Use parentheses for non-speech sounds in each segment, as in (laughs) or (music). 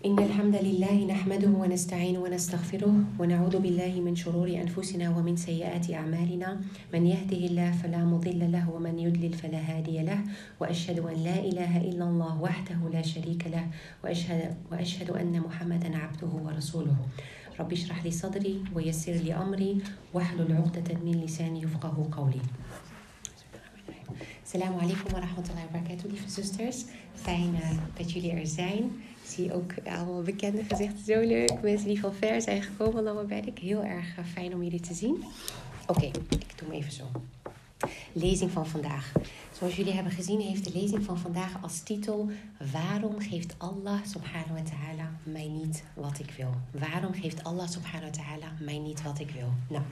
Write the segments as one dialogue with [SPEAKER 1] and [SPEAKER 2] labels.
[SPEAKER 1] إن الحمد لله نحمده ونستعينه ونستغفره ونعوذ بالله من شرور أنفسنا ومن سيئات أعمالنا. من يهده الله فلا مضل له ومن يضلل فلا هادي له. وأشهد أن لا إله إلا الله وحده لا شريك له. وأشهد, وأشهد أن محمدا عبده ورسوله. رب اشرح لي صدري ويسر لي أمري واحلل عقدة من لساني يفقه قولي. Assalamu alaikum wa rahmatullahi wa barakatuh, lieve zusters. Zijn. Zie ook allemaal bekende gezichten, zo leuk. Mensen die van ver zijn gekomen, dan ben ik heel erg uh, fijn om jullie te zien. Oké, ik doe hem even zo. Lezing van vandaag. Zoals jullie hebben gezien, heeft de lezing van vandaag als titel: Waarom geeft Allah subhanahu wa ta'ala mij niet wat ik wil? Waarom geeft Allah subhanahu wa ta'ala mij niet wat ik wil? Nou,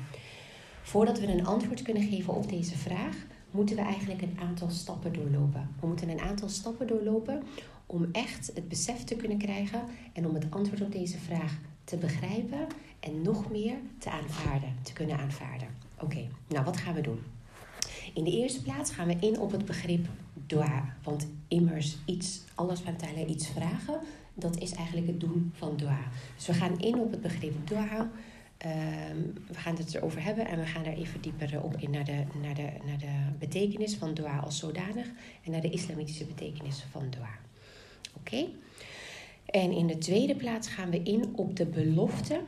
[SPEAKER 1] voordat we een antwoord kunnen geven op deze vraag moeten we eigenlijk een aantal stappen doorlopen. We moeten een aantal stappen doorlopen om echt het besef te kunnen krijgen en om het antwoord op deze vraag te begrijpen en nog meer te aanvaarden, te kunnen aanvaarden. Oké, nou wat gaan we doen? In de eerste plaats gaan we in op het begrip dua. Want immers iets, alles wat iets vragen, dat is eigenlijk het doen van dua. Dus we gaan in op het begrip dua. Um, we gaan het erover hebben en we gaan er even dieper op in naar de, naar, de, naar de betekenis van dua als zodanig en naar de islamitische betekenis van dua. En in de tweede plaats gaan we in op de belofte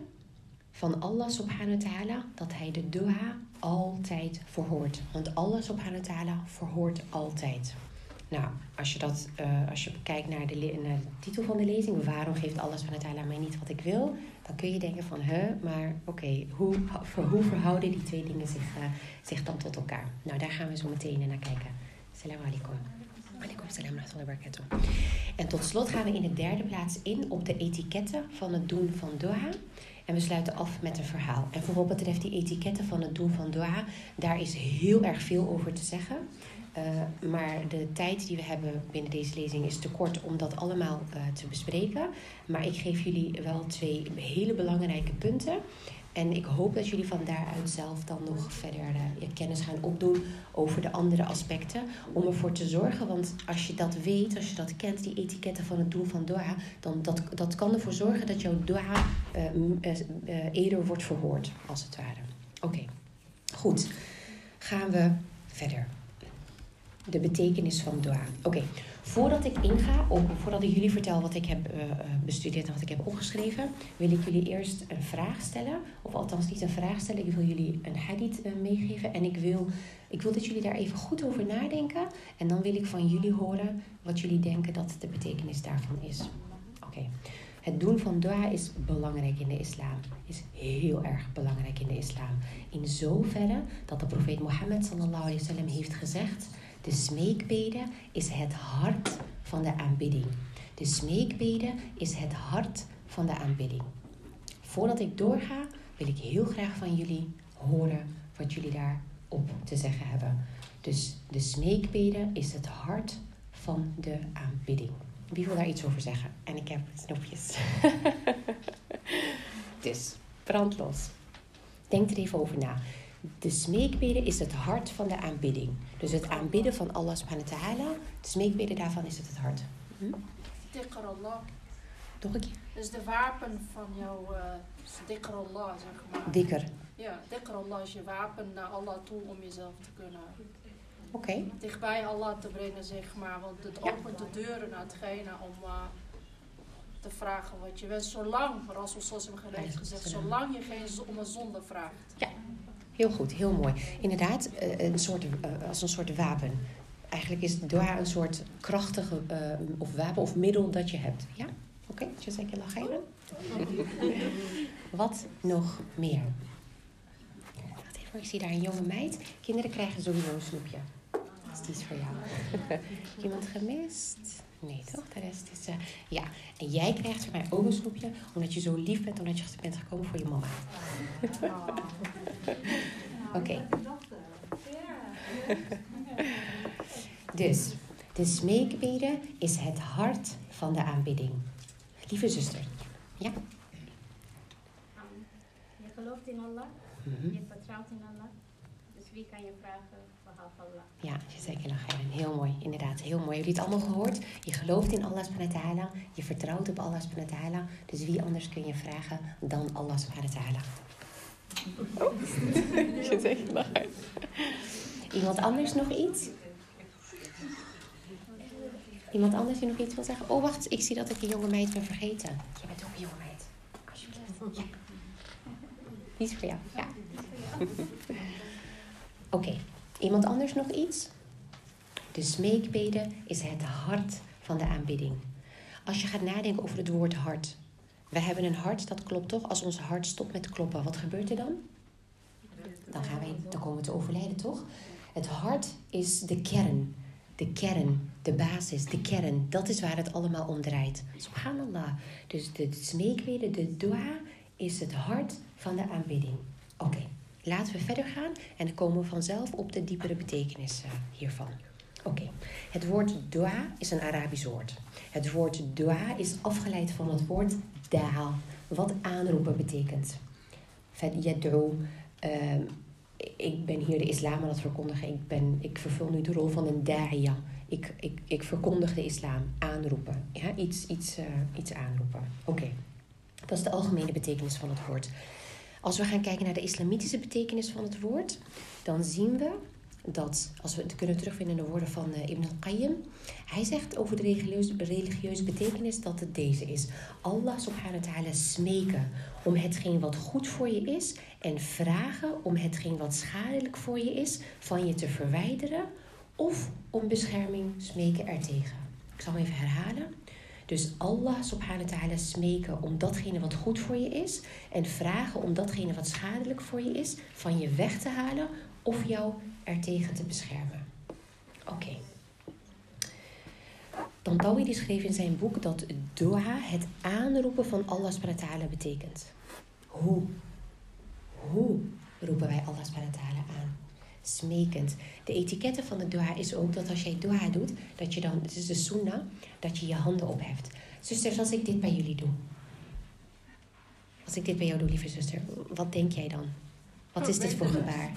[SPEAKER 1] van Allah subhanahu wa ta'ala dat hij de dua altijd verhoort. Want Allah subhanahu wa ta'ala verhoort altijd. Nou, als je, dat, uh, als je kijkt naar de, naar de titel van de lezing, waarom geeft Allah subhanahu wa ta'ala mij niet wat ik wil? Dan kun je denken van, hè, maar oké, hoe, hoe verhouden die twee dingen zich, uh, zich dan tot elkaar? Nou, daar gaan we zo meteen naar kijken. Assalamu alaikum. Alaikum salam wa barakatuh. En tot slot gaan we in de derde plaats in op de etiketten van het doen van dua. En we sluiten af met een verhaal. En voor wat betreft die etiketten van het doen van dua, daar is heel erg veel over te zeggen. Uh, maar de tijd die we hebben binnen deze lezing is te kort om dat allemaal uh, te bespreken. Maar ik geef jullie wel twee hele belangrijke punten. En ik hoop dat jullie van daaruit zelf dan nog verder uh, kennis gaan opdoen over de andere aspecten. Om ervoor te zorgen, want als je dat weet, als je dat kent, die etiketten van het doen van dua, dan dat, dat kan ervoor zorgen dat jouw dua eerder wordt verhoord, als het ware. Oké, goed. Gaan we verder de betekenis van dua. Oké. Voordat ik inga, op, voordat ik jullie vertel wat ik heb uh, bestudeerd en wat ik heb opgeschreven, wil ik jullie eerst een vraag stellen. Of althans niet een vraag stellen, ik wil jullie een hadith uh, meegeven. En ik wil, ik wil dat jullie daar even goed over nadenken. En dan wil ik van jullie horen wat jullie denken dat de betekenis daarvan is. Oké. Het doen van dua is belangrijk in de islam. Is heel erg belangrijk in de islam. In zoverre dat de profeet Mohammed sallallahu alaihi wasallam heeft gezegd de smeekbede is het hart van de aanbidding. De smeekbede is het hart van de aanbidding. Voordat ik doorga, wil ik heel graag van jullie horen wat jullie daarop te zeggen hebben. Dus de smeekbede is het hart van de aanbidding. Wie wil daar iets over zeggen? En ik heb snoepjes. (laughs) dus, brand los. Denk er even over na. De smeekbede is het hart van de aanbidding. Dus het aanbidden van Allah subhanahu wa ta'ala, de smeekbede daarvan is het het hart. Hm?
[SPEAKER 2] Dikr Allah.
[SPEAKER 1] Nog een keer.
[SPEAKER 2] Dus de wapen van jouw uh, dikr Allah, zeg maar.
[SPEAKER 1] Dikr.
[SPEAKER 2] Ja, dikr Allah is je wapen naar Allah toe om jezelf te kunnen
[SPEAKER 1] Oké. Okay.
[SPEAKER 2] dichtbij Allah te brengen, zeg maar. Want het
[SPEAKER 1] Ja.
[SPEAKER 2] opent de deuren naar hetgene om uh, te vragen wat je wenst. Zolang, Rasul Sassim heeft gezegd, zolang je geen om een zonde vraagt.
[SPEAKER 1] Heel goed, heel mooi. Inderdaad, eh, een soort, eh, als een soort wapen. Eigenlijk is dua een soort krachtige eh, of wapen of middel dat je hebt. Ja? Oké, okay. jazakallah khairan. Wat nog meer? Wacht even, ik zie daar een jonge meid. Kinderen krijgen sowieso een snoepje. Die is voor jou. (laughs) Iemand gemist? Nee, toch? De rest is... eh, ja, en jij krijgt van mij ook een snoepje... omdat je zo lief bent, omdat je bent gekomen voor je mama. (laughs) Oké. (laughs) Dus, de smeekbede is het hart van de aanbidding. Lieve zuster. Ja?
[SPEAKER 3] Je gelooft in Allah,
[SPEAKER 1] Mhm.
[SPEAKER 3] je vertrouwt in Allah. Dus wie kan je vragen
[SPEAKER 1] Ja, jazakallah khairan. Heel mooi, inderdaad. Heel mooi. Hebben jullie het allemaal gehoord? Je gelooft in Allah subhanahu wa ta'ala. Je vertrouwt op Allah subhanahu wa ta'ala. Dus wie anders kun je vragen dan Allah subhanahu wa ta'ala? Oh, (laughs) khairan. Iemand anders nog iets? Iemand anders die nog iets wil zeggen? Oh, wacht. Ik zie dat ik een jonge meid ben vergeten. Je bent ook een jonge meid. Alsjeblieft. Ja. Die is voor jou. Ja. (laughs) Oké. Iemand anders nog iets? De smeekbede is het hart van de aanbidding. Als je gaat nadenken over het woord hart. We hebben een hart, dat klopt toch? Als ons hart stopt met kloppen, wat gebeurt er dan? Dan, gaan wij, dan komen we te overlijden, toch? Het hart is de kern. De kern, de basis, de kern. Dat is waar het allemaal om draait. Subhanallah. Dus de smeekbede, de dua, is het hart van de aanbidding. Oké, laten we verder gaan en dan komen we vanzelf op de diepere betekenis eh, hiervan. Oké, het woord dua is een Arabisch woord. Het woord dua is afgeleid van het woord da'a, wat aanroepen betekent. Yad'u, ehm ik ben hier de islam aan het verkondigen. Ik, ben, ik vervul nu de rol van een da'iya. Ik, ik, ik verkondig de islam, aanroepen. Ja, iets, iets, uh, iets aanroepen. Oké, dat is de algemene betekenis van het woord. Als we gaan kijken naar de islamitische betekenis van het woord, dan zien we dat, als we het kunnen terugvinden in de woorden van uh, Ibn al-Qayyim, hij zegt over de religieuze, religieuze betekenis dat het deze is. Allah subhanahu wa ta'ala smeken om hetgeen wat goed voor je is en vragen om hetgeen wat schadelijk voor je is van je te verwijderen of om bescherming smeken ertegen. Ik zal hem even herhalen. Dus Allah subhanahu wa ta'ala smeken om datgene wat goed voor je is en vragen om datgene wat schadelijk voor je is van je weg te halen of jou ertegen te beschermen. Oké. Okay. Tantawi die schreef in zijn boek dat dua het aanroepen van Allah subhanahu wa ta'ala betekent. Hoe? Hoe roepen wij Allah subhanahu wa ta'ala aan? Smekend. De etiketten van de dua is ook dat als jij dua doet, dat je dan, het is de sunnah, dat je je handen opheft. Zusters, als ik dit bij jullie doe. Als ik dit bij jou doe, lieve zuster, wat denk jij dan? Wat is dit voor gebaar?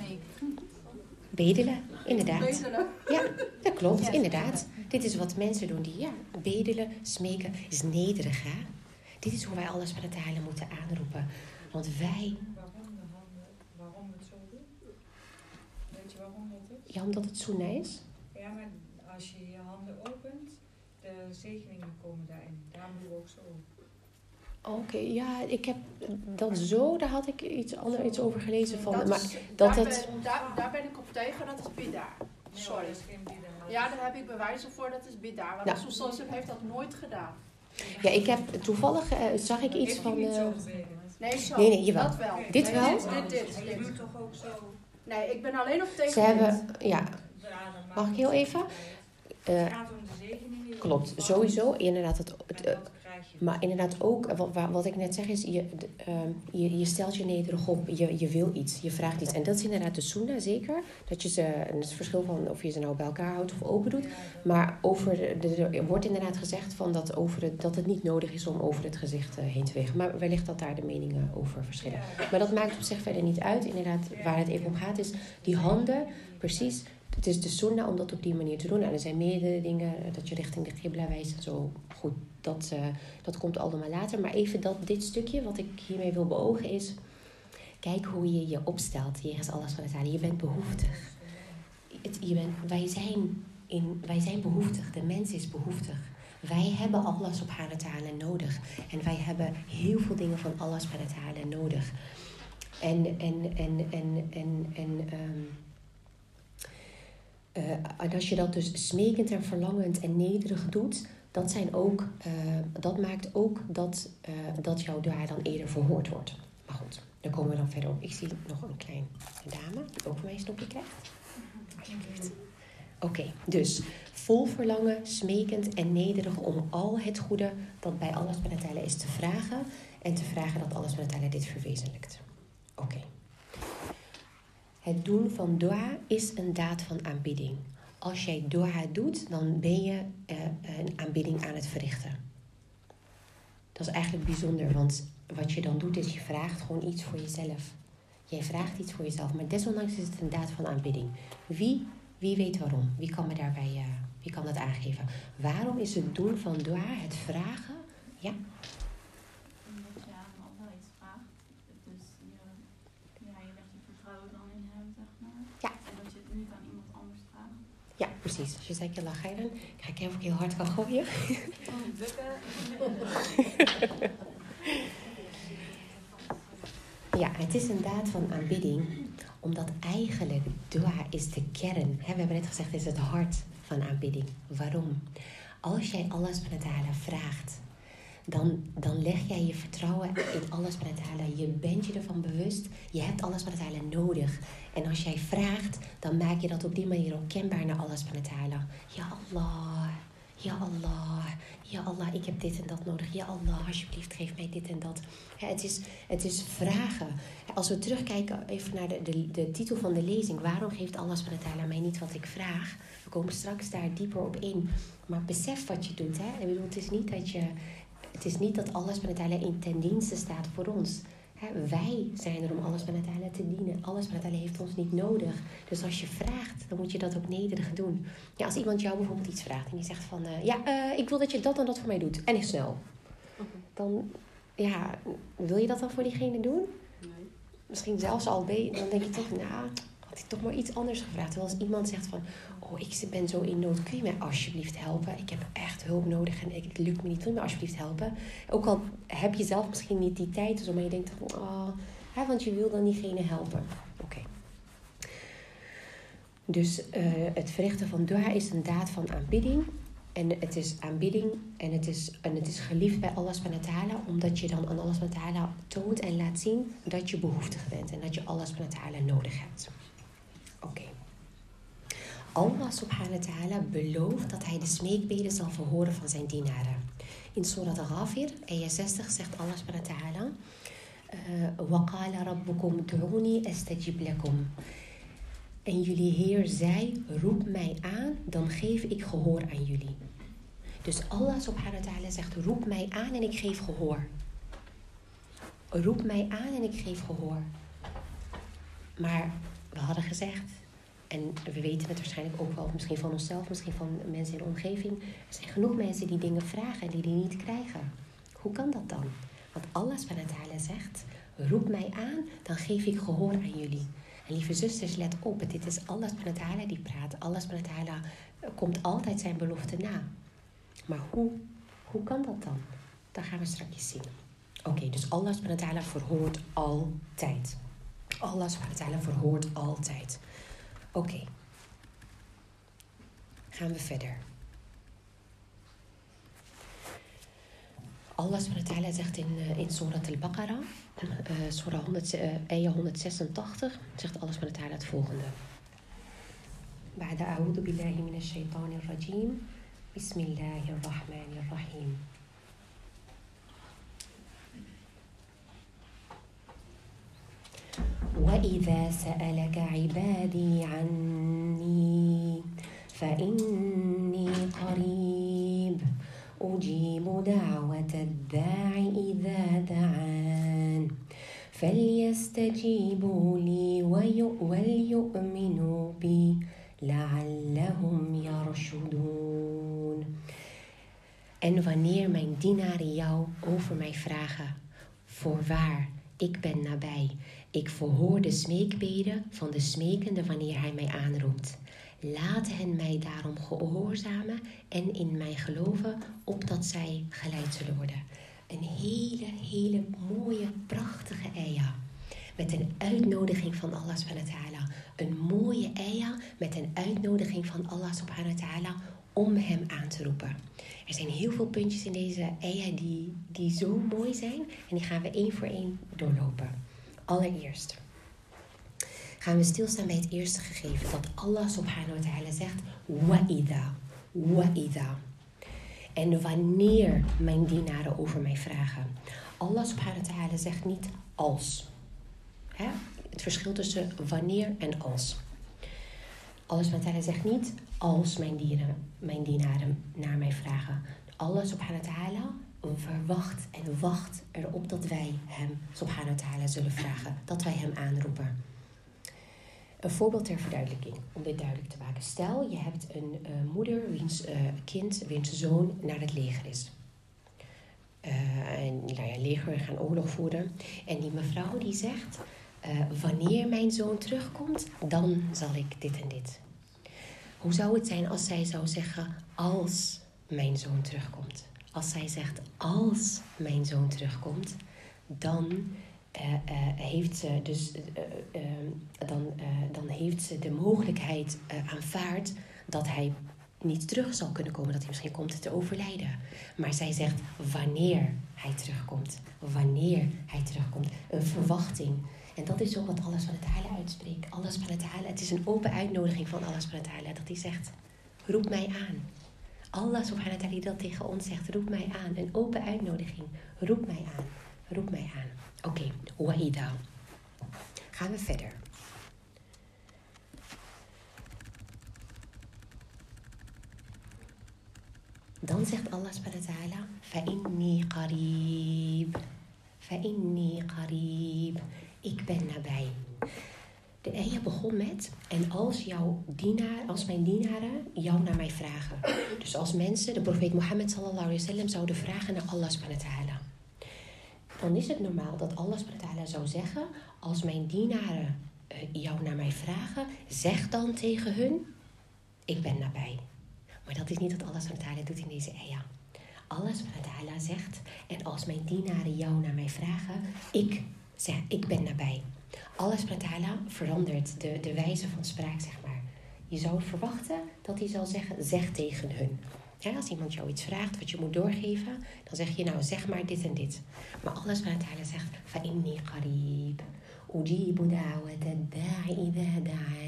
[SPEAKER 1] Bedelen, inderdaad.
[SPEAKER 2] Bedelen.
[SPEAKER 1] Ja, dat klopt, inderdaad. Dit is wat mensen doen die, ja, bedelen, smeken, is nederig, hè? Dit is hoe wij alles met het halen moeten aanroepen. Want wij...
[SPEAKER 4] Waarom de handen, waarom het zo doen? Weet je waarom dat is?
[SPEAKER 1] Ja, omdat het sunnah is.
[SPEAKER 4] Ja, maar als je je handen opent, de zegeningen komen daarin. Daarom doen we ook zo.
[SPEAKER 1] Oké, ja, ik heb dat zo, daar had ik iets, ander, iets over gelezen van.
[SPEAKER 2] Dat
[SPEAKER 1] maar
[SPEAKER 2] is-
[SPEAKER 1] dat
[SPEAKER 2] daar,
[SPEAKER 1] het.
[SPEAKER 2] ben, daar, daar ben ik op tegen, dat is.
[SPEAKER 4] Nee,
[SPEAKER 2] Sorry.
[SPEAKER 4] dat is geen bieden.
[SPEAKER 2] Ja, daar heb ik bewijzen voor, dat is bid'ah. Want Sallallahu Alaihi heeft dat nooit gedaan.
[SPEAKER 1] Ja, ik heb toevallig eh, zag ik iets van.
[SPEAKER 4] zo
[SPEAKER 1] eh.
[SPEAKER 2] Nee, zo.
[SPEAKER 1] Nee, nee, jawel.
[SPEAKER 2] Dat wel.
[SPEAKER 1] Dit
[SPEAKER 2] Nee,
[SPEAKER 1] wel?
[SPEAKER 2] Dit, dit, dit,
[SPEAKER 4] Je
[SPEAKER 2] dit.
[SPEAKER 4] doet toch ook zo.
[SPEAKER 2] Nee, ik ben alleen op tegen
[SPEAKER 1] ze hebben, ja, Mag ik heel even?
[SPEAKER 4] Het
[SPEAKER 1] eh,
[SPEAKER 4] gaat om de zegeningen. die
[SPEAKER 1] klopt. Sowieso, inderdaad, het, het, Maar inderdaad ook, wat, wa- wat ik net zeg is, ehm, je, je stelt je nederig op, je, je wil iets, je vraagt iets. En dat is inderdaad de sunnah, zeker. Dat je ze, het verschil van of je ze nou bij elkaar houdt of open doet. Maar over er wordt inderdaad gezegd van dat, over het, dat het niet nodig is om over het gezicht eh, heen te wegen. Maar wellicht dat daar de meningen over verschillen. Maar dat maakt op zich verder niet uit. Inderdaad, waar het even om gaat is die handen, precies. Het is de sunnah om dat op die manier te doen. En er zijn meerdere dingen, eh, dat je richting de qibla wijst en zo. Goed, dat, eh, dat komt allemaal later. Maar even dat, dit stukje, wat ik hiermee wil beogen is... Kijk hoe je je opstelt, jegens Allah subhanahu wa ta'ala. Je bent behoeftig. Het, je bent, wij, zijn in, wij zijn behoeftig. De mens is behoeftig. Wij hebben subhanahu wa ta'ala nodig. En wij hebben heel veel dingen van Allah subhanahu wa ta'ala nodig. En, en, en, en, en, en, ehm, eh, en als je dat dus smekend en verlangend en nederig doet, dat, zijn ook, eh, dat maakt ook dat, eh, dat jouw dua dan eerder verhoord wordt. Maar goed, daar komen we dan verder op. Ik zie nog een kleine dame die ook van mij een stopje krijgt. Alsjeblieft. Oké, dus vol verlangen, smekend en nederig om al het goede dat bij Allah subhanahu is te vragen en te vragen dat Allah subhanahu dit verwezenlijkt. Oké. Het doen van dua is een daad van aanbidding. Als jij dua doet, dan ben je eh, een aanbidding aan het verrichten. Dat is eigenlijk bijzonder, want wat je dan doet is je vraagt gewoon iets voor jezelf. Jij vraagt iets voor jezelf, maar desondanks is het een daad van aanbidding. Wie, wie weet waarom? Wie kan me daarbij, eh, wie kan dat aangeven? Waarom is het doen van dua, het vragen? Ja,
[SPEAKER 3] Omdat je aan Allah iets vraagt. Dus je, ja, je legt je vertrouwen dan in hem, zeg maar.
[SPEAKER 1] Ja.
[SPEAKER 3] En dat je het niet aan iemand anders vraagt.
[SPEAKER 1] ja precies. Als je zegt, je lach dan ga ik even heel hard gaan gooien. (laughs) Ja, het is een daad van aanbidding, omdat eigenlijk dua is de kern. We hebben net gezegd, het is het hart van aanbidding. Waarom? Als jij Allah subhanahu wa ta'ala vraagt, dan, dan leg jij je vertrouwen in subhanahu wa ta'ala. Je bent je ervan bewust, je hebt subhanahu wa ta'ala nodig. En als jij vraagt, dan maak je dat op die manier ook kenbaar naar wa ta'ala. Ja Allah, ja Allah, ja Allah, ik heb dit en dat nodig. Ja Allah, alsjeblieft geef mij dit en dat. Het, is, het is vragen. Als we terugkijken even naar de, de, de titel van de lezing. Waarom geeft Allah subhanahu mij niet wat ik vraag? We komen straks daar dieper op in. Maar besef wat je doet. Hè? Ik bedoel, het is niet dat je... Het is niet dat Allah subhanahu wa ta'ala in ten dienste staat voor ons. Wij zijn er om subhanahu wa ta'ala te dienen. Subhanahu wa ta'ala heeft ons niet nodig. Dus als je vraagt, dan moet je dat ook nederig doen. Ja, als iemand jou bijvoorbeeld iets vraagt en die zegt van... eh, ja, eh, ik wil dat je dat en dat voor mij doet. En is snel. Dan, ja, wil je dat dan voor diegene doen?
[SPEAKER 5] Nee.
[SPEAKER 1] Misschien zelfs al ben dan denk je toch... Nou, had toch maar iets anders gevraagd. Terwijl als iemand zegt van... Oh, ik ben zo in nood. Kun je mij alsjeblieft helpen? Ik heb echt hulp nodig en het lukt me niet. Wil je me alsjeblieft helpen? Ook al heb je zelf misschien niet die tijd. Zo, maar je denkt van... Oh, hè, want je wil dan diegene helpen. Oké. Dus eh, het verrichten van dua is een daad van aanbidding. En het is aanbidding en het is, en het is geliefd bij Allah subhanahu. Omdat je dan aan Allah subhanahu toont en laat zien dat je behoeftig bent. En dat je Allah subhanahu nodig hebt. Oké. Allah subhanahu wa ta'ala belooft dat hij de smeekbeden zal verhoren van zijn dienaren. In Surah Al-Ghafir, ayah 60, zegt Allah subhanahu wa ta'ala... eh, وَقَالَ رَبُّكُمْ دُعُونِي أَسْتَجِبْ لَكُمْ En jullie Heer zei, roep mij aan, dan geef ik gehoor aan jullie. Dus Allah subhanahu wa ta'ala zegt, roep mij aan en ik geef gehoor. Roep mij aan en ik geef gehoor. Maar we hadden gezegd, en we weten het waarschijnlijk ook wel, misschien van onszelf, misschien van mensen in de omgeving. Er zijn genoeg mensen die dingen vragen en die die niet krijgen. Hoe kan dat dan? Want Allah subhanahu zegt, roep mij aan, dan geef ik gehoor aan jullie. En lieve zusters, let op, dit is Allah subhanahu die praat. Allah subhanahu wa ta'ala komt altijd zijn belofte na. Maar hoe, hoe kan dat dan? Dat gaan we straks zien. Oké, dus Allah subhanahu verhoort altijd. Allah subhanahu wa ta'ala verhoort altijd. Oké. Gaan we verder. Allah subhanahu wa ta'ala zegt in, uh, in Surat al-Baqarah, uh, Surah 100, uh, ayah 186, zegt Allah subhanahu wa ta'ala het volgende. بعد أعوذ بالله من الشيطان الرجيم بسم الله الرحمن الرحيم وإذا سألك عبادي عني فإني قريب. أجيب دعوة الداع إذا دعان. فليستجيبوا لي وليؤمنوا بي لعلهم يرشدون. En wanneer mijn dienaren jou over mij vragen, voorwaar, ik ben nabij. Ik verhoor de smeekbeden van de smekende wanneer hij mij aanroept. Laat hen mij daarom gehoorzamen en in mij geloven, opdat zij geleid zullen worden. Een hele, hele mooie, prachtige eia. Met een uitnodiging van Allah subhanahu wa ta'ala. Een mooie eia met een uitnodiging van Allah subhanahu wa ta'ala om hem aan te roepen. Er zijn heel veel puntjes in deze eia die, die zo mooi zijn. En die gaan we één voor één doorlopen. Allereerst gaan we stilstaan bij het eerste gegeven. Dat Allah subhanahu wa ta'ala zegt, wa'ida, wa'ida. En wanneer mijn dienaren over mij vragen. Allah subhanahu wa ta'ala zegt niet als. Hè? Het verschil tussen wanneer en als. Allah wa ta'ala zegt niet als mijn, dieren, mijn dienaren. Allah subhanahu wa ta'ala verwacht en wacht erop dat wij hem, subhanahu wa ta'ala, zullen vragen. Dat wij hem aanroepen. Een voorbeeld ter verduidelijking, om dit duidelijk te maken. Stel, je hebt een eh, moeder wiens eh, kind, wiens zoon naar het leger is. Eh, en nou ja, leger gaan oorlog voeren. En die mevrouw die zegt, wanneer mijn zoon terugkomt, dan zal ik dit en dit. Hoe zou het zijn als zij zou zeggen, als mijn zoon terugkomt? Als zij zegt, als mijn zoon terugkomt, dan eh, eh, heeft ze dus eh, dan, dan heeft ze de mogelijkheid aanvaard dat hij niet terug zal kunnen komen, dat hij misschien komt te overlijden. Maar zij zegt wanneer hij terugkomt, wanneer hij terugkomt, een verwachting. En dat is ook wat Allah van het Ta'ala uitspreekt. Allah van het Ta'ala, het is een open uitnodiging van Allah van het Ta'ala, dat hij zegt, roep mij aan. Allah subhanahu wa ta'ala dat tegen ons zegt, roep mij aan. Een open uitnodiging, roep mij aan, roep mij aan. Oké, okay. wahida. Gaan we verder. Dan zegt Allah subhanahu wa ta'ala, fa'inni qarib, fa'inni qarib. Ik ben nabij. De ayah begon met, en als, jouw dienaar, als mijn dienaren jou naar mij vragen. Dus als mensen, de profeet Mohammed sallallahu alaihi wasallam, zouden vragen naar Allah subhanahu. Dan is het normaal dat Allah subhanahu zou zeggen, als mijn dienaren eh, jou naar mij vragen, zeg dan tegen hun, ik ben nabij. Maar dat is niet wat Allah subhanahu doet in deze ayah. Allah subhanahu zegt, en als mijn dienaren jou naar mij vragen, ik, zeg, ik ben nabij. Allah subhanahu verandert de, de wijze van spraak, zeg maar. Je zou verwachten dat hij zal zeggen, zeg tegen hun. Als iemand jou iets vraagt wat je moet doorgeven, dan zeg je nou zeg maar dit en dit. Maar Allah subhanahu zegt, fa'inni qarib. Ujibu da'an.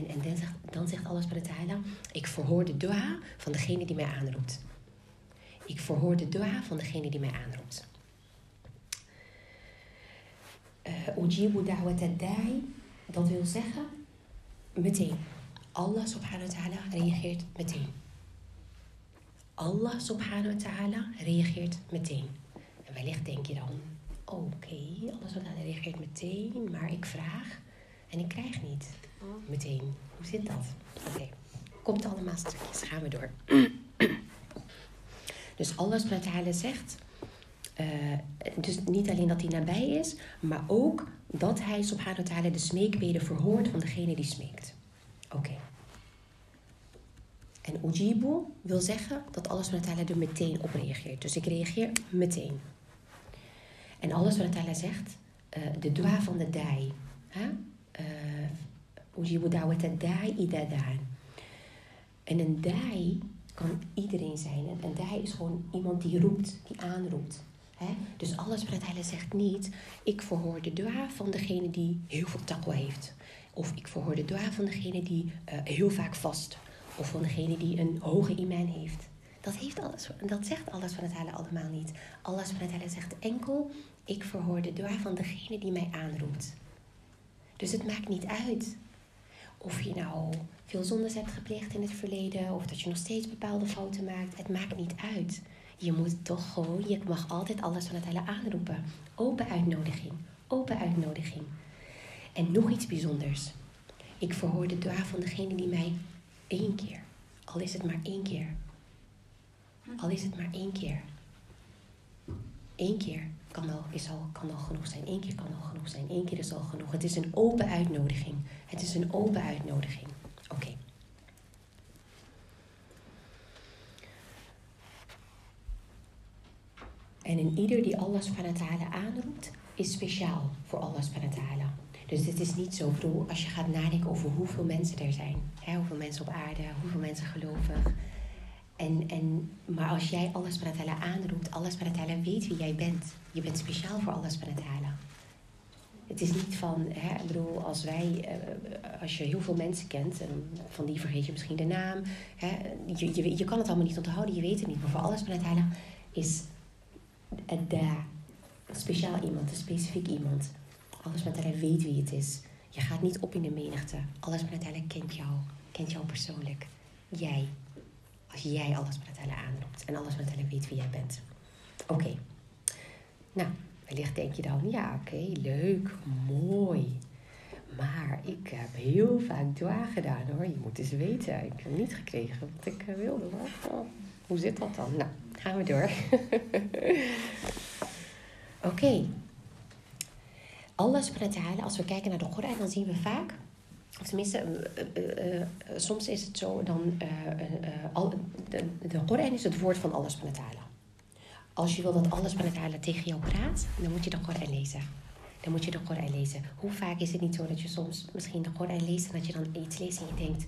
[SPEAKER 1] En dan zegt, dan zegt Allah ik verhoor de dua van degene die mij aanroept. Ik verhoor de dua van degene die mij aanroept. Uh, Ujibu da'wat ad-da'i, dat wil zeggen meteen. Allah subhanahu wa ta'ala reageert meteen. Allah subhanahu wa ta'ala reageert meteen. En wellicht denk je dan, oké, Allah subhanahu wa ta'ala reageert meteen, maar ik vraag en ik krijg niet meteen. Hoe zit dat? Oké, komt allemaal stukjes, gaan we door. (clears throat) dus Allah subhanahu wa ta'ala zegt, uh, dus niet alleen dat hij nabij is, maar ook dat hij subhanahu wa ta'ala de smeekbeden verhoort van degene die smeekt. Oké. En ujibu wil zeggen dat Allah subhanahu wa ta'ala er meteen op reageert. Dus ik reageer meteen. En Allah subhanahu wa ta'ala zegt, uh, de dua van de dai. Ujibu da'wat ad-da'i ida da'an. En een dai kan iedereen zijn. En een dai is gewoon iemand die roept, die aanroept. He? Dus Allah subhanahu zegt niet, ik verhoor de dua van degene die heel veel taqwa heeft. Of ik verhoor de dua van degene die uh, heel vaak vast. Of van degene die een hoge iman heeft. Dat, heeft alles, dat zegt Allah subhanahu allemaal niet. Allah subhanahu zegt enkel, ik verhoor de dua van degene die mij aanroept. Dus het maakt niet uit of je nou veel zondes hebt gepleegd in het verleden. Of dat je nog steeds bepaalde fouten maakt. Het maakt niet uit. Je moet toch gewoon, je mag altijd alles van het hele aanroepen. Open uitnodiging, open uitnodiging. En nog iets bijzonders. Ik verhoor de dua van degene die mij één keer, al is het maar één keer. Al is het maar één keer. Eén keer kan al, is al, kan al genoeg zijn. Eén keer kan al genoeg zijn. Eén keer is al genoeg. Het is een open uitnodiging. Het is een open uitnodiging. Oké. Okay. En in ieder die Allah subhanahu wa ta'ala aanroept, is speciaal voor Allah subhanahu wa. Dus het is niet zo, bedoel, als je gaat nadenken over hoeveel mensen er zijn. Hè, hoeveel mensen op aarde, hoeveel mensen gelovig. En, en, maar als jij Allah subhanahu wa ta'ala aanroept, Allah subhanahu wa ta'ala weet wie jij bent. Je bent speciaal voor Allah subhanahu wa ta'ala. Het is niet van, hè, ik bedoel, als wij, als je heel veel mensen kent, en van die vergeet je misschien de naam. Hè, je, je, je kan het allemaal niet onthouden, je weet het niet. Maar voor subhanahu wa ta'ala is daar. Speciaal iemand, een specifiek iemand. Alles met hij weet wie het is. Je gaat niet op in de menigte. Alles met hij kent jou. Kent jou persoonlijk. Jij. Als jij alles met aanroept. En alles met hij weet wie jij bent. Oké. Nou, wellicht denk je dan, ja, oké, leuk, mooi. Maar ik heb heel vaak dwa gedaan hoor. Je moet eens weten. Ik heb niet gekregen wat ik eh, wilde. hoor. Oh, hoe zit dat dan? Nou, gaan we door. (laughs) Oké. Allah subhanahu als we kijken naar de Koran, dan zien we vaak... Of tenminste, eh, eh, eh, soms is het zo, dan, de, de Koran is het woord van Allah subhanahu. Als je wil dat Allah subhanahu tegen jou praat, dan moet je de Koran lezen. Dan moet je de Koran lezen. Hoe vaak is het niet zo dat je soms misschien de Koran leest... en dat je dan iets leest en je denkt...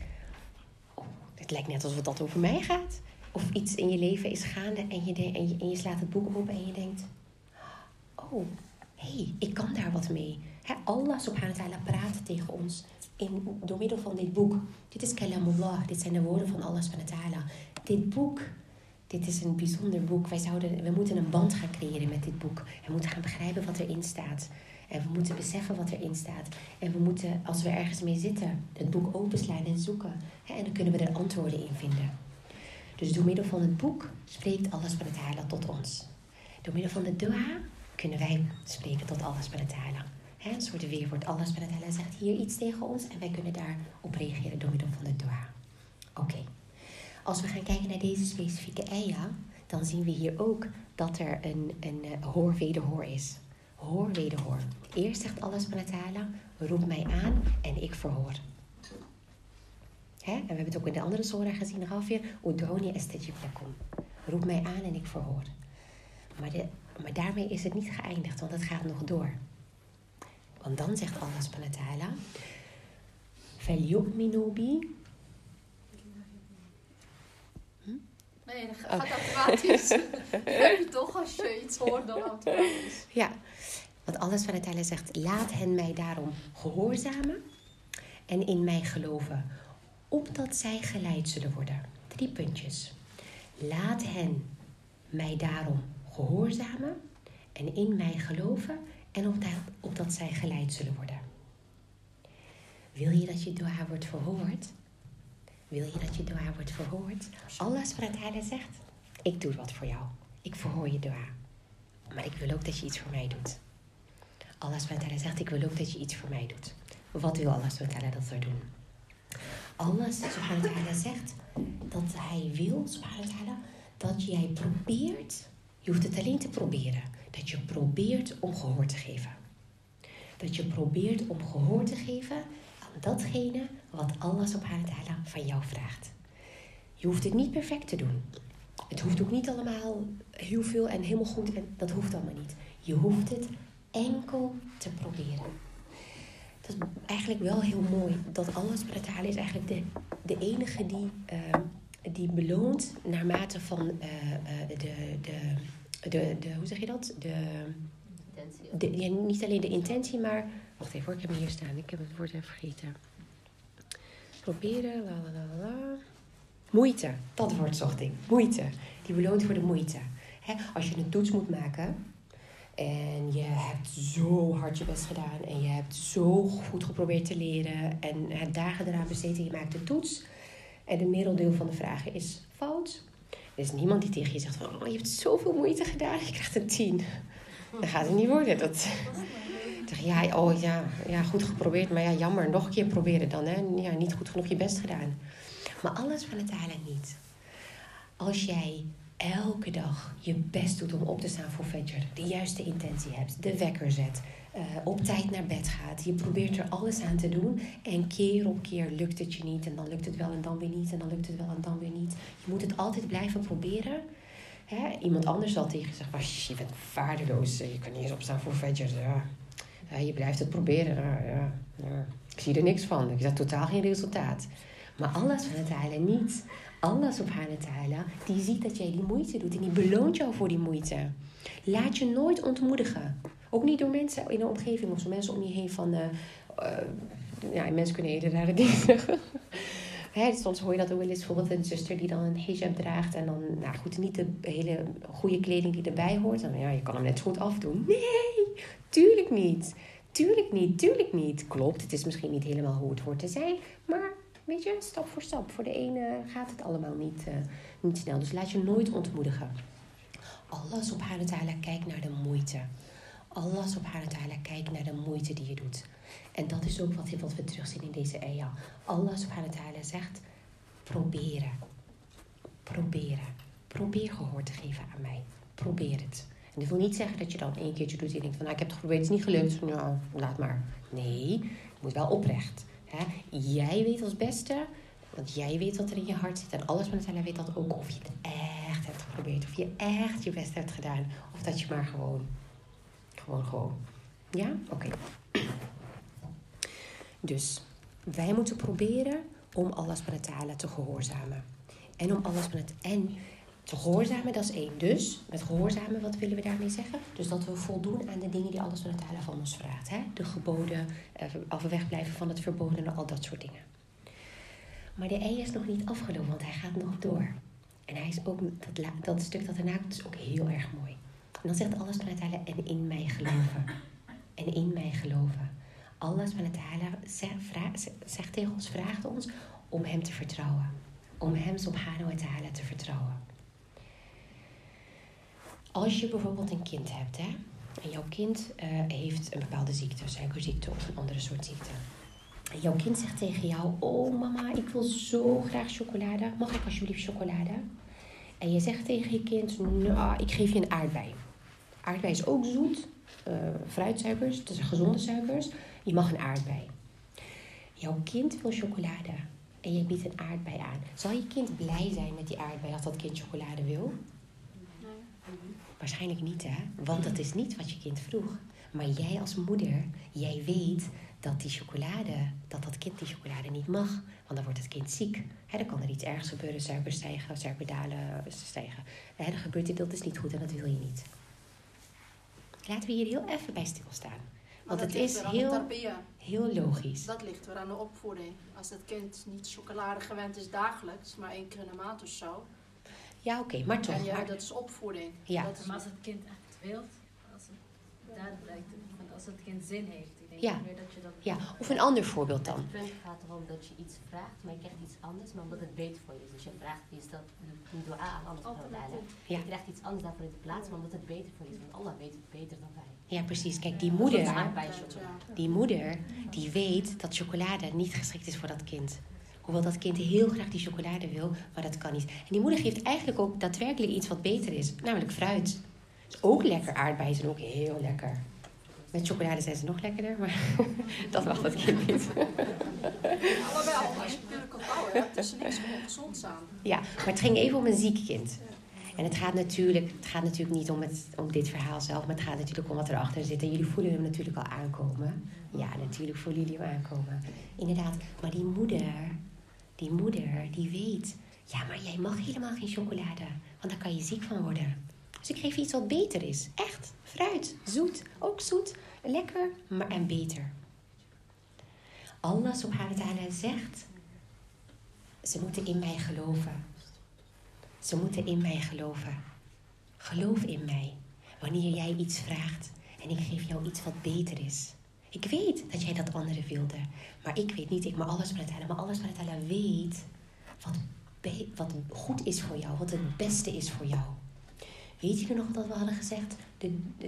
[SPEAKER 1] Oh, het lijkt net alsof dat over mij gaat. Of iets in je leven is gaande en je, en je, en je slaat het boek open en je denkt... Oh, hé, hey, ik kan daar wat mee. Allah subhanahu wa ta'ala praat tegen ons in, door middel van dit boek. Dit is kalamullah, dit zijn de woorden van Allah subhanahu wa ta'ala. Dit boek, dit is een bijzonder boek. Wij zouden, we moeten een band gaan creëren met dit boek. We moeten gaan begrijpen wat erin staat. En we moeten beseffen wat erin staat. En we moeten, als we ergens mee zitten, het boek openslaan en zoeken. En dan kunnen we er antwoorden in vinden. Dus door middel van het boek spreekt subhanahu wa ta'ala tot ons. Door middel van de dua kunnen wij spreken tot wa ta'ala. Hè, Een soort weerwoord. Subhanahu wa ta'ala zegt hier iets tegen ons en wij kunnen daarop reageren door middel van de dua. Oké. Als we gaan kijken naar deze specifieke ayah, dan zien we hier ook dat er een, een eh, hoor-wederhoor is. Hoor, wederhoor. Eerst zegt subhanahu wa ta'ala, roep mij aan en ik verhoor. Hè? En we hebben het ook in de andere surah gezien, Rafir. Udoni estajib lakum. Roep mij aan en ik verhoor. Maar, de, maar daarmee is het niet geëindigd, want het gaat nog door. Want dan zegt Allah subhanahu wa ta'ala... فَلْيُؤْمِنُوا بِي
[SPEAKER 2] Nee, dan
[SPEAKER 1] Oh.
[SPEAKER 2] gaat automatisch. Je (laughs) hebt het toch als je iets hoort dan automatisch.
[SPEAKER 1] Ja, want Allah subhanahu wa ta'ala zegt... Laat hen mij daarom gehoorzamen en in mij geloven... opdat zij geleid zullen worden. Drie puntjes. Laat hen mij daarom gehoorzamen en in mij geloven... en opdat, zij geleid zullen worden. Wil je dat je dua wordt verhoord? Wil je dat je dua wordt verhoord? Allah subhanahu zegt... Ik doe wat voor jou. Ik verhoor je dua. Maar ik wil ook dat je iets voor mij doet. Allah subhanahu zegt, ik wil ook dat je iets voor mij doet. Wat wil Allah subhanahu dat we doen? Allah subhanahu wa ta'ala zegt dat hij wil, subhanahu wa ta'ala, dat jij probeert, je hoeft het alleen te proberen, dat je probeert om gehoor te geven. Dat je probeert om gehoor te geven aan datgene wat Allah subhanahu wa ta'ala van jou vraagt. Je hoeft het niet perfect te doen. Het hoeft ook niet allemaal heel veel en helemaal goed. En dat hoeft allemaal niet. Je hoeft het enkel te proberen. Dat is eigenlijk wel heel mooi. Dat Allah subhanahu is eigenlijk de, de enige die, ehm, die beloont naarmate van eh, eh, de, de, de, de, hoe zeg je dat? De, de, ja, niet alleen de intentie, maar... Wacht even hoor, ik heb hem hier staan. Ik heb het woord even vergeten. Proberen, la la la la. Moeite, dat woord zocht ik. Moeite. Die beloont voor de moeite. Als je een toets moet maken en je hebt zo hard je best gedaan en je hebt zo goed geprobeerd te leren en hebt dagen eraan besteed en je maakt de toets en een merendeel van de vragen is fout. Er is niemand die tegen je zegt van, oh, je hebt zoveel moeite gedaan, je krijgt een tien. Dat gaat het niet worden. Dat, zeg, ja, oh, ja, ja, goed geprobeerd, maar ja, jammer, nog een keer proberen dan. Hè? Ja, niet goed genoeg je best gedaan. Maar alles van het niet. Als jij elke dag je best doet om op te staan voor Fajr, de juiste intentie hebt, de wekker zet, eh, op tijd naar bed gaat, je probeert er alles aan te doen en keer op keer lukt het je niet en dan lukt het wel en dan weer niet en dan lukt het wel en dan weer niet. Je moet het altijd blijven proberen. Hè? Iemand anders zal tegen je zeggen, "Maar je bent vaardeloos, je kan niet eens opstaan voor Fajr. Ja. Ja, je blijft het proberen. Ja, ja. Ik zie er niks van. Ik zie totaal geen resultaat. Maar Allah subhanahu wa ta'ala niet. Allah subhanahu wa ta'ala, die ziet dat jij die moeite doet en die beloont jou voor die moeite. Laat je nooit ontmoedigen. Ook niet door mensen in de omgeving of zo mensen om je heen van... eh, eh, ja, mensen kunnen hele rare dingen (laughs) zeggen. Hè, soms hoor je dat ook wel eens, bijvoorbeeld een zuster die dan een hijab draagt... en dan, nou goed, niet de hele goede kleding die erbij hoort. Dan, ja, je kan hem net zo goed afdoen. Nee, tuurlijk niet. Tuurlijk niet, tuurlijk niet. Klopt, het is misschien niet helemaal hoe het hoort te zijn... maar weet je, stap voor stap. Voor de ene gaat het allemaal niet, eh, niet snel. Dus laat je nooit ontmoedigen. Allah subhanahu wa ta'ala kijkt naar de moeite. Allah subhanahu wa ta'ala kijkt naar de moeite die je doet. En dat is ook wat, wat we terugzien in deze ayah. Allah subhanahu wa ta'ala zegt, proberen. Proberen. Probeer gehoor te geven aan mij. Probeer het. En dat wil niet zeggen dat je dan één keertje doet en je denkt van, nou, ik heb het geprobeerd, het is niet gelukt. Nou, laat maar. Nee, je moet wel oprecht. Jij weet als beste, want jij weet wat er in je hart zit. En alles van het weet dat ook of je het echt hebt geprobeerd. Of je echt je best hebt gedaan. Of dat je maar gewoon, gewoon, gewoon. Ja? Oké. Dus wij moeten proberen om alles van het te gehoorzamen. En om alles van het en te gehoorzamen, dat is één. Dus met gehoorzamen, wat willen we daarmee zeggen? Dus dat we voldoen aan de dingen die alles van het van ons vraagt. Hè? De geboden, eh, af wegblijven van het verboden, al dat soort dingen. Maar de E is nog niet afgelopen, want hij gaat nog door. En hij is ook, dat, dat stuk dat erna komt is ook heel erg mooi. En dan zegt alles van het en in mij geloven. En in mij geloven. Alles van het zegt, zegt tegen ons, vraagt ons om hem te vertrouwen. Om hem subhanahu wa ta'ala te vertrouwen. Als je bijvoorbeeld een kind hebt, hè, en jouw kind uh, heeft een bepaalde ziekte, suikerziekte of een andere soort ziekte. En jouw kind zegt tegen jou: Oh mama, ik wil zo graag chocolade. Mag ik alsjeblieft chocolade? En je zegt tegen je kind: Nou, ik geef je een aardbei. Aardbei is ook zoet, uh, fruitsuikers, het is gezonde suikers. Je mag een aardbei. Jouw kind wil chocolade en je biedt een aardbei aan. Zal je kind blij zijn met die aardbei als dat kind chocolade wil? Waarschijnlijk niet, hè? Want dat is niet wat je kind vroeg. Maar jij als moeder, jij weet dat die chocolade, dat dat kind die chocolade niet mag. Want dan wordt het kind ziek. Hè, dan kan er iets ergs gebeuren, suiker stijgen, suikerdalen stijgen. Hè, dan gebeurt dit, dat is niet goed en dat wil je niet. Laten we hier heel even bij stilstaan. Want het is heel, heel logisch.
[SPEAKER 2] Dat ligt weer aan de opvoeding. Als het kind niet chocolade gewend is dagelijks, maar één keer in de maand of zo,
[SPEAKER 1] ja, oké, maar toch.
[SPEAKER 2] ja, dat is opvoeding.
[SPEAKER 5] Ja. Dat is, maar als het kind echt wil, als het daadwerkelijk, als het kind zin heeft. Ik denk
[SPEAKER 1] ja. dat je dat ja, of een ander voorbeeld dan.
[SPEAKER 6] Het punt gaat erom dat je iets vraagt, maar je krijgt iets anders, maar omdat het beter voor je is. Dus je vraagt iets dat een dua aan leiden. Ja. Je krijgt iets anders daarvoor in de plaats, maar omdat het beter voor je is. Want Allah weet het beter dan wij.
[SPEAKER 1] Ja, precies. Kijk, die moeder, die moeder, die weet dat chocolade niet geschikt is voor dat kind. Hoewel dat kind heel graag die chocolade wil, maar dat kan niet. En die moeder geeft eigenlijk ook daadwerkelijk iets wat beter is, namelijk fruit. Is ook lekker. Aardbeien zijn ook heel lekker. Met chocolade zijn ze nog lekkerder, maar (laughs) dat mag dat kind niet.
[SPEAKER 2] Allebei, als je puur cacao hebt, is er niks ongezonds aan.
[SPEAKER 1] Ja, maar het ging even om een ziek kind. En het gaat natuurlijk, het gaat natuurlijk niet om, het, om dit verhaal zelf, maar het gaat natuurlijk om wat erachter zit. En jullie voelen hem natuurlijk al aankomen. Ja, natuurlijk voelen jullie hem aankomen. Inderdaad, maar die moeder, die moeder, die weet, ja, maar jij mag helemaal geen chocolade, want daar kan je ziek van worden. Dus ik geef je iets wat beter is. Echt, fruit, zoet, ook zoet, lekker, maar en beter. Allah subhanahu wa ta'ala zegt, ze moeten in mij geloven. Ze moeten in mij geloven. Geloof in mij. Wanneer jij iets vraagt en ik geef jou iets wat beter is. Ik weet dat jij dat andere wilde. Maar ik weet niet, ik maar alles het Maar alles van het weet wat, wat goed is voor jou. Wat het beste is voor jou. Weet je nog dat we hadden gezegd? De, de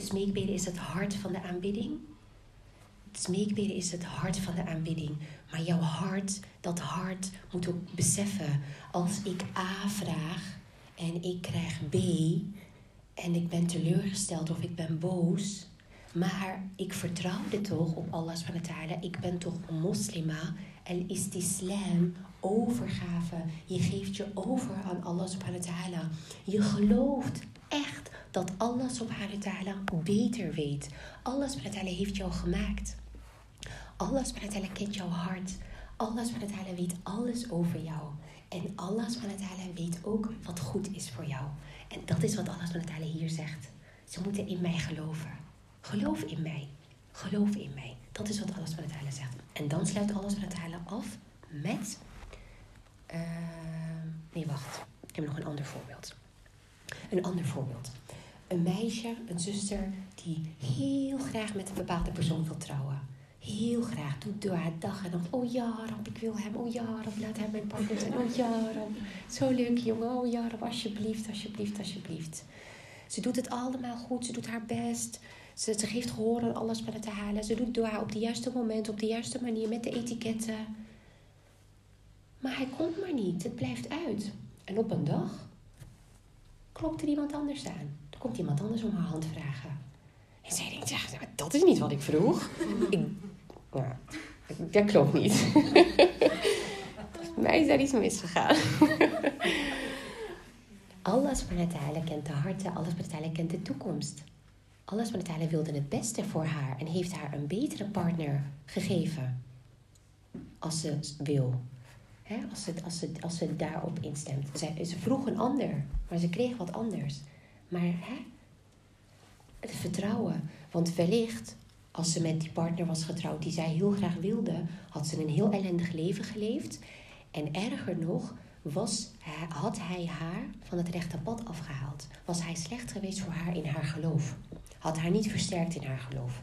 [SPEAKER 1] is het hart van de aanbidding. Het smeekbeden is het hart van de aanbidding. Maar jouw hart, dat hart moet ook beseffen. Als ik A vraag en ik krijg B en ik ben teleurgesteld of ik ben boos maar ik vertrouwde toch op Allah subhanahu Ik ben toch een moslima. El istislam, overgave. Je geeft je over aan Allah subhanahu wa Je gelooft echt dat Allah subhanahu wa beter weet. Allah subhanahu wa heeft jou gemaakt. Allah subhanahu wa kent jouw hart. Allah subhanahu wa weet alles over jou. En Allah subhanahu wa weet ook wat goed is voor jou. En dat is wat Allah subhanahu wa hier zegt. Ze moeten in mij geloven. Geloof in mij. Geloof in mij. Dat is wat alles van het Heilige zegt. En dan sluit alles van het Heilige af met. Uh, nee, wacht. Ik heb nog een ander voorbeeld. Een ander voorbeeld. Een meisje, een zuster, die heel graag met een bepaalde persoon wil trouwen. Heel graag. Doet door haar dag en nacht. Oh ja, ik wil hem. Oh ja, laat hem mijn partner zijn. Oh ja. Zo leuk, jongen. Oh ja, alsjeblieft, alsjeblieft, alsjeblieft. Ze doet het allemaal goed. Ze doet haar best. Ze, ze geeft gehoor aan alles met het te halen. Ze doet dua op de juiste moment, op de juiste manier, met de etiketten. Maar hij komt maar niet. Het blijft uit. En op een dag klopt er iemand anders aan. Er komt iemand anders om haar hand vragen. En zij denkt, ja, dat is niet wat ik vroeg. (laughs) ik, nou, dat klopt niet. (laughs) mij is daar iets misgegaan. (laughs) Allah subhanahu kent de harten, Allah subhanahu kent de toekomst. Allah subhanahu wilde het beste voor haar en heeft haar een betere partner gegeven. Als ze wil. als, ze, als, ze, als ze daarop instemt. Ze, vroeg een ander, maar ze kreeg wat anders. Maar het vertrouwen. Want wellicht, als ze met die partner was getrouwd die zij heel graag wilde, had ze een heel ellendig leven geleefd. En erger nog, was, had hij haar van het rechte pad afgehaald. Was hij slecht geweest voor haar in haar geloof Had haar niet versterkt in haar geloof.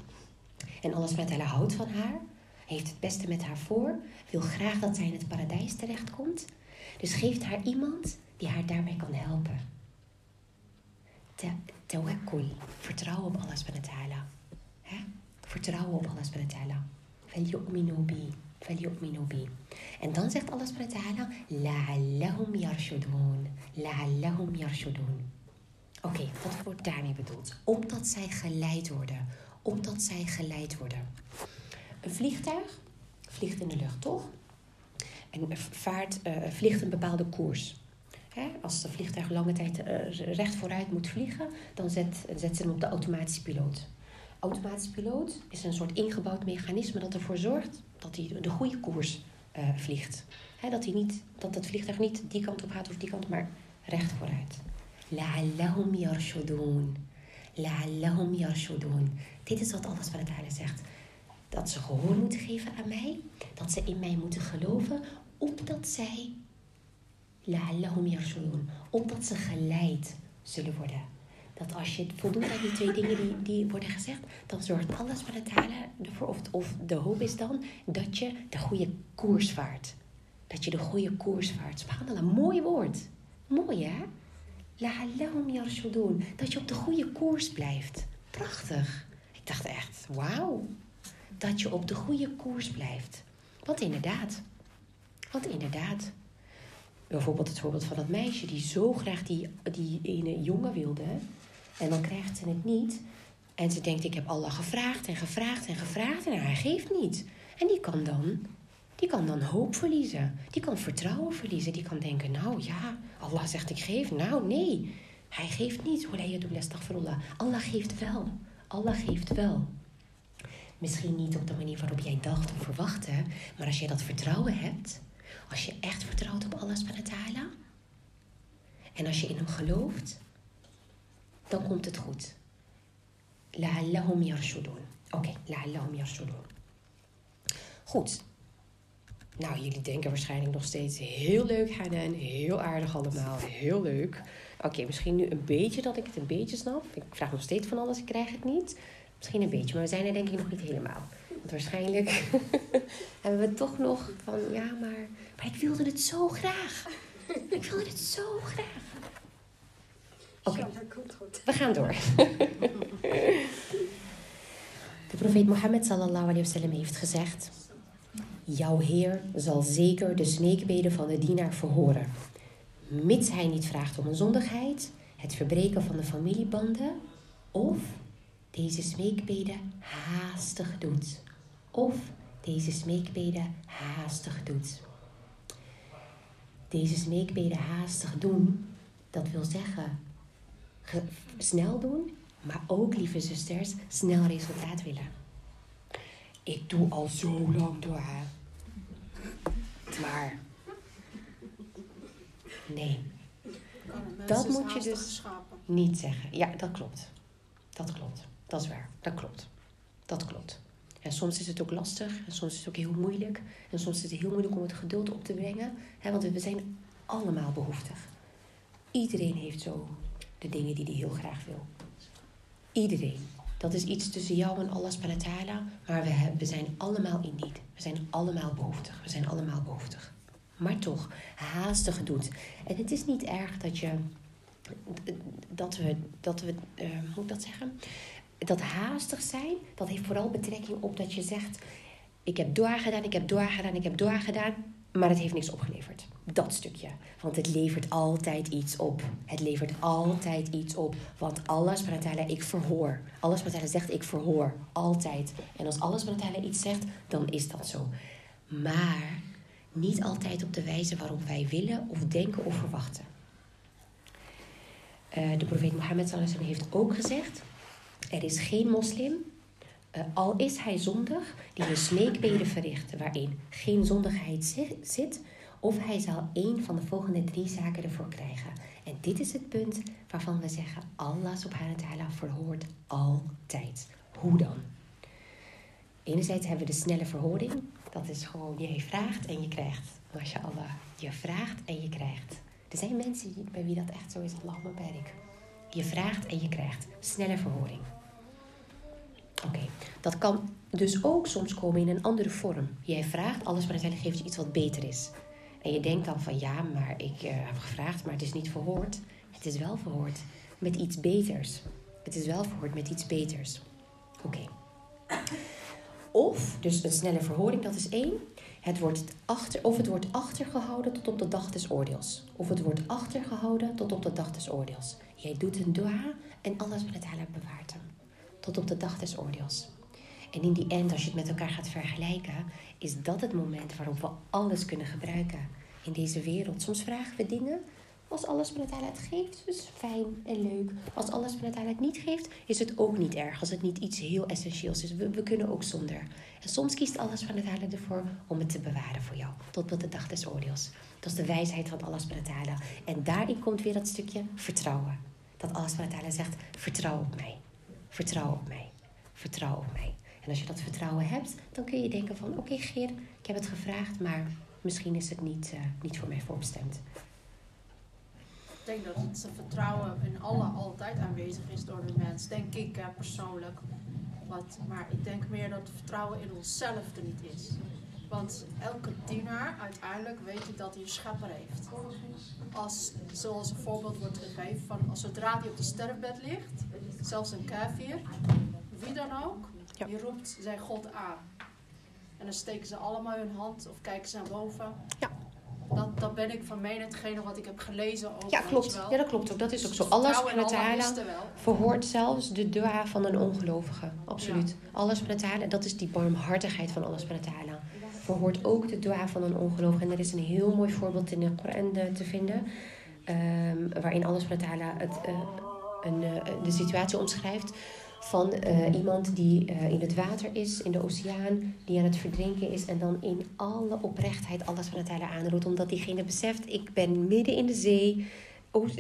[SPEAKER 1] En alles met haar houdt van haar, heeft het beste met haar voor, wil graag dat zij in het paradijs terechtkomt. Dus geeft haar iemand die haar daarbij kan helpen. Tawakkul, vertrouwen op alles met het Vertrouwen op alles met het فليؤمنوا بي فليؤمنوا بي en dan zegt Allah subhanahu wa ta'ala la'allahum yarshudun la'allahum yarshudun oké wat wordt daarmee bedoeld opdat zij geleid worden opdat zij geleid worden een vliegtuig vliegt in de lucht toch en vaart, uh, vliegt een bepaalde koers als het vliegtuig lange tijd uh, recht vooruit moet vliegen, dan zet, zet ze hem op de automatische piloot. Automatische piloot is een soort ingebouwd mechanisme dat ervoor zorgt dat hij de goede koers uh, vliegt. dat, hij niet, dat het vliegtuig niet die kant op gaat of die kant, maar recht vooruit. La'allahum yarshudun. La'allahum yarshudun. Dit is wat alles wat het zegt. Dat ze gehoor moeten geven aan mij. Dat ze in mij moeten geloven. Opdat zij la'allahum yarshudun. Opdat ze geleid zullen worden. Dat als je voldoet aan die twee dingen die, die worden gezegd, dan zorgt alles voor het halen ervoor. Of, of de hoop is dan dat je de goede koers vaart. Dat je de goede koers vaart. Subhanallah, mooi woord. Mooi hè? La'allahum yarshudun. Dat je op de goede koers blijft. Prachtig. Ik dacht echt, wauw. Dat je op de goede koers blijft. Want inderdaad. Want inderdaad bijvoorbeeld het voorbeeld van dat meisje die zo graag die, die ene jongen wilde. En dan krijgt ze het niet. En ze denkt, ik heb Allah gevraagd en gevraagd en gevraagd en hij geeft niet. En die kan dan, die kan dan hoop verliezen. Die kan vertrouwen verliezen. Die kan denken, nou ja, Allah zegt ik geef. Nou nee, hij geeft niet. Allah geeft wel. Allah geeft wel. Misschien niet op de manier waarop jij dacht of verwachtte. Maar als jij dat vertrouwen hebt als je echt vertrouwt op Allah subhanahu En als je in hem gelooft, dan komt het goed. La'allahum yarshudun. Oké, okay, la'allahum yarshudun. Goed. Nou, jullie denken waarschijnlijk nog steeds heel leuk, Hanan. Heel aardig allemaal. Heel leuk. Oké, misschien nu een beetje dat ik het een beetje snap. Ik vraag nog steeds van alles, ik krijg het niet. Misschien een beetje, maar we zijn er denk ik nog niet helemaal. Want waarschijnlijk (laughs) hebben we toch nog van, ja, maar maar ik wilde het zo graag. Ik wilde het zo graag. Oké, we gaan door. (laughs) De profeet Mohammed sallallahu alayhi wasallam heeft gezegd: Jouw Heer zal zeker de smeekbeden van de dienaar verhoren, mits hij niet vraagt om een zondigheid, het verbreken van de familiebanden of deze smeekbeden haastig doet. Of deze smeekbeden haastig doet deze smeekbeden haastig doen, dat wil zeggen snel doen, maar ook, lieve zusters, snel resultaat willen. Ik doe al zo lang door Maar nee. Dat moet je dus niet zeggen. Ja, dat klopt. Dat klopt. Dat is waar. Dat klopt. Dat klopt. En soms is het ook lastig en soms is het ook heel moeilijk. En soms is het heel moeilijk om het geduld op te brengen. Hè, want we zijn allemaal behoeftig. Iedereen heeft zo de dingen die hij heel graag wil. Iedereen. Dat is iets tussen jou en Allah subhanahu Maar we, hebben, we zijn allemaal in niet. We zijn allemaal behoeftig. We zijn allemaal behoeftig. Maar toch, haastig doet. En het is niet erg dat je dat we, dat we uh, hoe moet ik dat zeggen? Dat haastig zijn, dat heeft vooral betrekking op dat je zegt: Ik heb doorgedaan, ik heb doorgedaan, ik heb doorgedaan, maar het heeft niks opgeleverd. Dat stukje. Want het levert altijd iets op. Het levert altijd iets op. Want alles wat ik verhoor. Alles wat zegt, ik verhoor. Altijd. En als alles wat iets zegt, dan is dat zo. Maar niet altijd op de wijze waarop wij willen of denken of verwachten. Uh, de profeet Mohammed heeft ook gezegd: Er is geen moslim, uh, al is hij zondig, die een smeekbede verricht waarin geen zondigheid zit, of hij zal één van de volgende drie zaken ervoor krijgen. En dit is het punt waarvan we zeggen: Allah subhanahu wa ta'ala verhoort altijd. Hoe dan? Enerzijds hebben we de snelle verhoring. Dat is gewoon, je vraagt en je krijgt. Allah, je vraagt en je krijgt. Er zijn mensen bij wie dat echt zo is, Allah ik. Je vraagt en je krijgt. Snelle verhoring. Oké, dat kan dus ook soms komen in een andere vorm. Jij vraagt, alles maar uiteindelijk geeft je iets wat beter is. En je denkt dan van ja, maar ik uh, heb gevraagd, maar het is niet verhoord. Het is wel verhoord met iets beters. Het is wel verhoord met iets beters. Oké. Of, dus een snelle verhoring, dat is één. Het wordt achter, of het wordt achtergehouden tot op de dag des oordeels. Of het wordt achtergehouden tot op de dag des oordeels. Jij doet een dua en alles wat het bewaart hem. Tot op de dag des oordeels. En in die end, als je het met elkaar gaat vergelijken, is dat het moment waarop we alles kunnen gebruiken in deze wereld. Soms vragen we dingen als alles van het geeft, dus fijn en leuk. Als alles van het niet geeft, is het ook niet erg. Als het niet iets heel essentieels is. We, we kunnen ook zonder. En soms kiest alles van het ervoor om het te bewaren voor jou. Tot op de dag des oordeels. Dat is de wijsheid van alles van het halen. En daarin komt weer dat stukje vertrouwen. Dat alles van het halen zegt, vertrouw op mij. Vertrouw op mij. Vertrouw op mij. En als je dat vertrouwen hebt, dan kun je denken van... Oké Geer, ik heb het gevraagd, maar misschien is het niet, uh, niet voor mij voorbestemd.
[SPEAKER 2] Ik denk dat het vertrouwen in alle altijd aanwezig is door de mens. Denk ik persoonlijk. Wat, maar ik denk meer dat het vertrouwen in onszelf er niet is. Want elke dienaar uiteindelijk weet dat hij een schepper heeft. Als, zoals een voorbeeld wordt gegeven van als zodra hij op de sterfbed ligt, zelfs een kafir, wie dan ook, die roept zijn God aan. En dan steken ze allemaal hun hand of kijken ze naar boven.
[SPEAKER 1] Ja.
[SPEAKER 2] Dat, dat ben ik van mij hetgene wat ik heb gelezen over.
[SPEAKER 1] Ja, klopt. Ja, dat klopt ook. Dat is ook zo. Alles van het verhoort zelfs de dua van een ongelovige. Absoluut. Ja. Alles van het dat is die barmhartigheid van alles van het Verhoort ook de dua van een ongelovige. En er is een heel mooi voorbeeld in de Koran te vinden. Um, waarin alles van het uh, een, uh, de situatie omschrijft van iemand die in het water is, in de oceaan, die aan het verdrinken is en dan in alle oprechtheid alles van het hele aanroept, omdat diegene beseft, ik ben midden in de zee,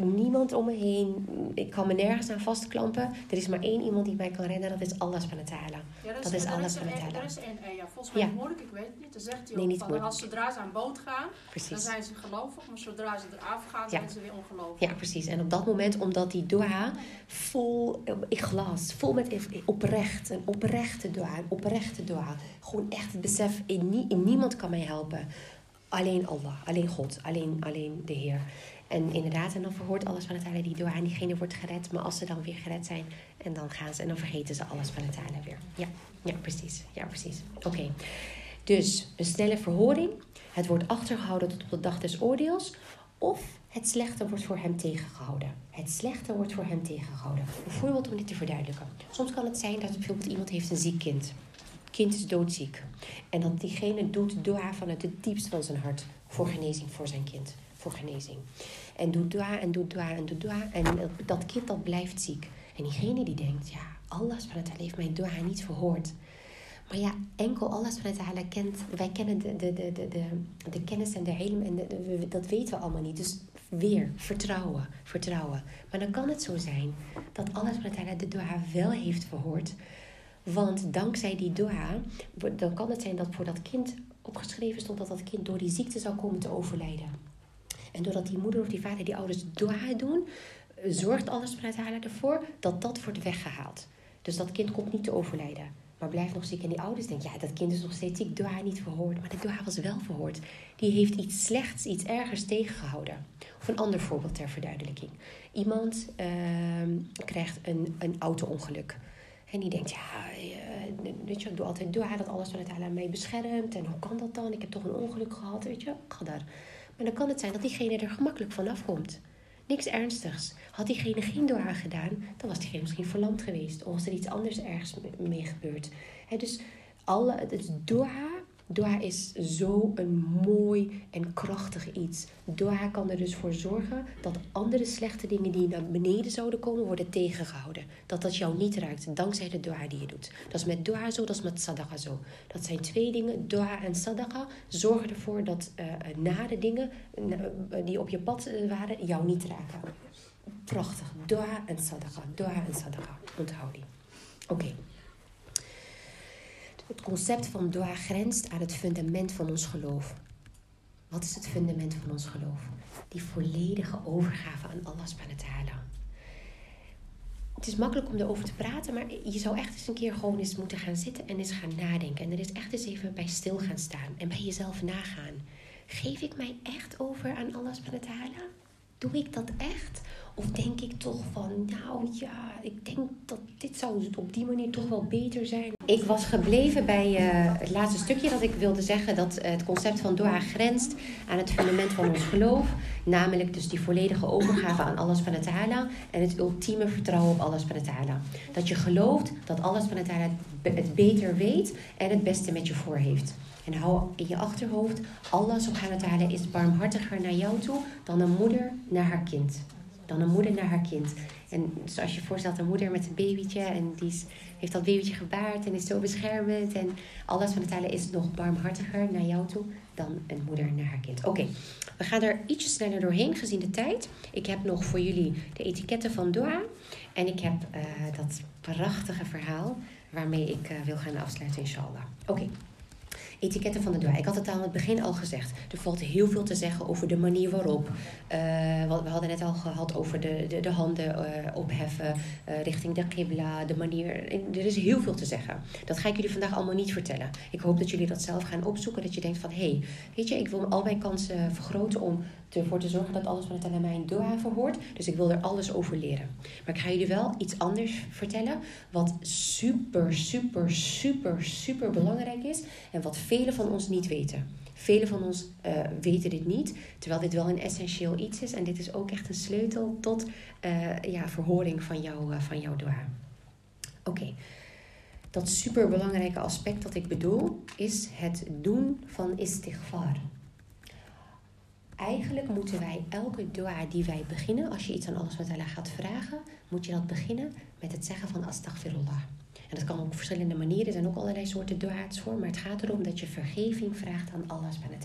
[SPEAKER 1] niemand om me heen. Ik kan me nergens aan vastklampen. Er is maar één iemand die mij kan redden. Dat is alles van het.
[SPEAKER 2] Ja, dat, is, alles van het. Er is één, volgens mij ja. ik weet het niet. Dan zegt hij nee, ook van, als zodra ze aan boot gaan, precies. dan zijn ze gelovig. Maar zodra ze eraf gaan, zijn ze weer ongelovig.
[SPEAKER 1] Ja, precies. En op dat moment, omdat die dua vol in glas, vol met oprecht, een oprechte dua, een oprechte dua. Gewoon echt het besef, in niemand kan mij helpen. Alleen Allah, alleen God, alleen, alleen de Heer. En inderdaad, en dan verhoort alles van het Heilige die door aan diegene wordt gered. Maar als ze dan weer gered zijn, en dan gaan ze en dan vergeten ze alles van het Heilige weer. Ja, ja, precies. Ja, precies. Oké. Dus een snelle verhoring. Het wordt achtergehouden tot op de dag des oordeels. Of het slechte wordt voor hem tegengehouden. Het slechte wordt voor hem tegengehouden. Een voorbeeld om dit te verduidelijken. Soms kan het zijn dat bijvoorbeeld iemand heeft een ziek kind. Kind is doodziek. En dat diegene doet dua vanuit het diepst van zijn hart voor genezing voor zijn kind voor genezing. En doet dua en doet dua en doet dua. En dat kind dat blijft ziek. En diegene die denkt, ja, Allah subhanahu heeft mijn dua niet verhoord. Maar ja, enkel Allah subhanahu kent, wij kennen de, de, de, de, de, kennis en de hele, en dat weten we allemaal niet. Dus weer, vertrouwen, vertrouwen. Maar dan kan het zo zijn dat Allah subhanahu de dua wel heeft verhoord. Want dankzij die dua, dan kan het zijn dat voor dat kind opgeschreven stond dat dat kind door die ziekte zou komen te overlijden. En doordat die moeder of die vader, die ouders doen, zorgt alles vanuit haar ervoor dat dat wordt weggehaald. Dus dat kind komt niet te overlijden. maar blijft nog ziek. En die ouders denken, ja, dat kind is nog steeds ziek, dua niet verhoord. Maar de dua was wel verhoord. Die heeft iets slechts, iets ergers tegengehouden. Of een ander voorbeeld ter verduidelijking. Iemand ehm, krijgt een, een auto-ongeluk. En die denkt, ja, eh, weet je, ik doe altijd dua dat alles vanuit Allah mij beschermt. En hoe kan dat dan? Ik heb toch een ongeluk gehad, weet je, daar. Maar dan kan het zijn dat diegene er gemakkelijk vanaf komt. Niks ernstigs. Had diegene geen dua gedaan, dan was diegene misschien verlamd geweest. Of was er iets anders ergens mee gebeurd. dus alle, dus dua Dua is zo een mooi en krachtig iets. Dua kan er dus voor zorgen dat andere slechte dingen die naar beneden zouden komen, worden tegengehouden. Dat dat jou niet raakt, dankzij de dua die je doet. Dat is met dua zo, dat is met sadaqa zo. Dat zijn twee dingen, dua en sadaqa, zorgen ervoor dat uh, nare dingen uh, die op je pad waren, jou niet raken. Prachtig. Dua en sadaqa, dua en sadaqa. Onthoud die. Oké. Het concept van dua grenst aan het fundament van ons geloof. Wat is het fundament van ons geloof? Die volledige overgave aan Allah subhanahu. Het is makkelijk om erover te praten, maar je zou echt eens een keer gewoon eens moeten gaan zitten en eens gaan nadenken. En er is echt eens even bij stil gaan staan en bij jezelf nagaan. Geef ik mij echt over aan Allah subhanahu? Doe ik dat echt? Of denk ik toch van, nou ja, ik denk dat dit zou op die manier toch wel beter zijn. Ik was gebleven bij uh, het laatste stukje dat ik wilde zeggen dat het concept van dua grenst aan het fundament van ons geloof. Namelijk dus die volledige overgave aan alles van het ta'ala en het ultieme vertrouwen op alles van het ta'ala. Dat je gelooft dat alles van het ta'ala het beter weet en het beste met je voor heeft. En hou in je achterhoofd, Allah subhanahu wa ta'ala is barmhartiger naar jou toe dan een moeder naar haar kind dan een moeder naar haar kind. En zoals je je voorstelt, een moeder met een babytje en die heeft dat babytje gebaard en is zo beschermend. En alles van de talen is nog barmhartiger naar jou toe dan een moeder naar haar kind. Oké, we gaan er ietsje sneller doorheen gezien de tijd. Ik heb nog voor jullie de etiketten van Doha. En ik heb uh, dat prachtige verhaal waarmee ik uh, wil gaan afsluiten, inshallah. Oké etiketten van de dua. Ik had het aan het begin al gezegd. Er valt heel veel te zeggen over de manier waarop. Uh, we hadden net al gehad over de, de, de handen uh, opheffen uh, richting de qibla, de manier. Er is heel veel te zeggen. Dat ga ik jullie vandaag allemaal niet vertellen. Ik hoop dat jullie dat zelf gaan opzoeken. Dat je denkt van, hé, hey, weet je, ik wil al mijn kansen vergroten om ervoor te zorgen dat alles van het mij een dua verhoort. Dus ik wil er alles over leren. Maar ik ga jullie wel iets anders vertellen. Wat super, super, super, super belangrijk is. En wat velen van ons niet weten. Velen van ons uh, weten dit niet, terwijl dit wel een essentieel iets is. En dit is ook echt een sleutel tot uh, ja, verhoring van, jou, uh, van jouw dua. Oké, okay. dat superbelangrijke aspect dat ik bedoel is het doen van istighfar. Eigenlijk moeten wij elke dua die wij beginnen, als je iets aan Allah gaat vragen, moet je dat beginnen met het zeggen van astaghfirullah. En dat kan op verschillende manieren. Er zijn ook allerlei soorten dua's voor. Maar het gaat erom dat je vergeving vraagt aan Allah subhanahu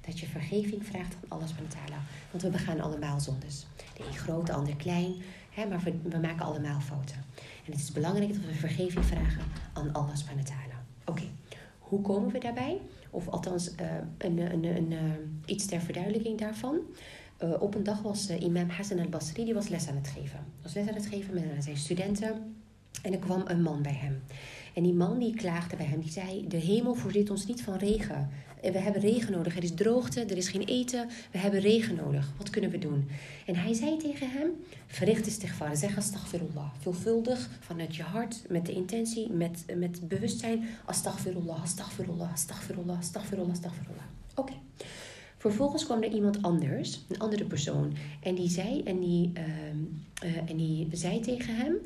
[SPEAKER 1] Dat je vergeving vraagt aan Allah subhanahu Want we begaan allemaal zondes. De een groot, de ander klein. Hè, maar we, maken allemaal fouten. En het is belangrijk dat we vergeving vragen aan Allah subhanahu Oké, hoe komen we daarbij? Of althans, uh, een, een, een, uh, iets ter verduidelijking daarvan. Uh, op een dag was imam Hassan al-Basri, die was les aan het geven. Was les aan het geven met zijn studenten. En er kwam een man bij hem. En die man die klaagde bij hem, die zei: De hemel voorziet ons niet van regen. We hebben regen nodig. Er is droogte, er is geen eten. We hebben regen nodig. Wat kunnen we doen? En hij zei tegen hem: Verricht istighfar. Zeg astaghfirullah. Veelvuldig vanuit je hart, met de intentie, met, met bewustzijn. Astaghfirullah, astaghfirullah, astaghfirullah, astaghfirullah, astaghfirullah. Oké. Vervolgens kwam er iemand anders, een andere persoon. En die zei, en die, uh, uh, en die zei tegen hem.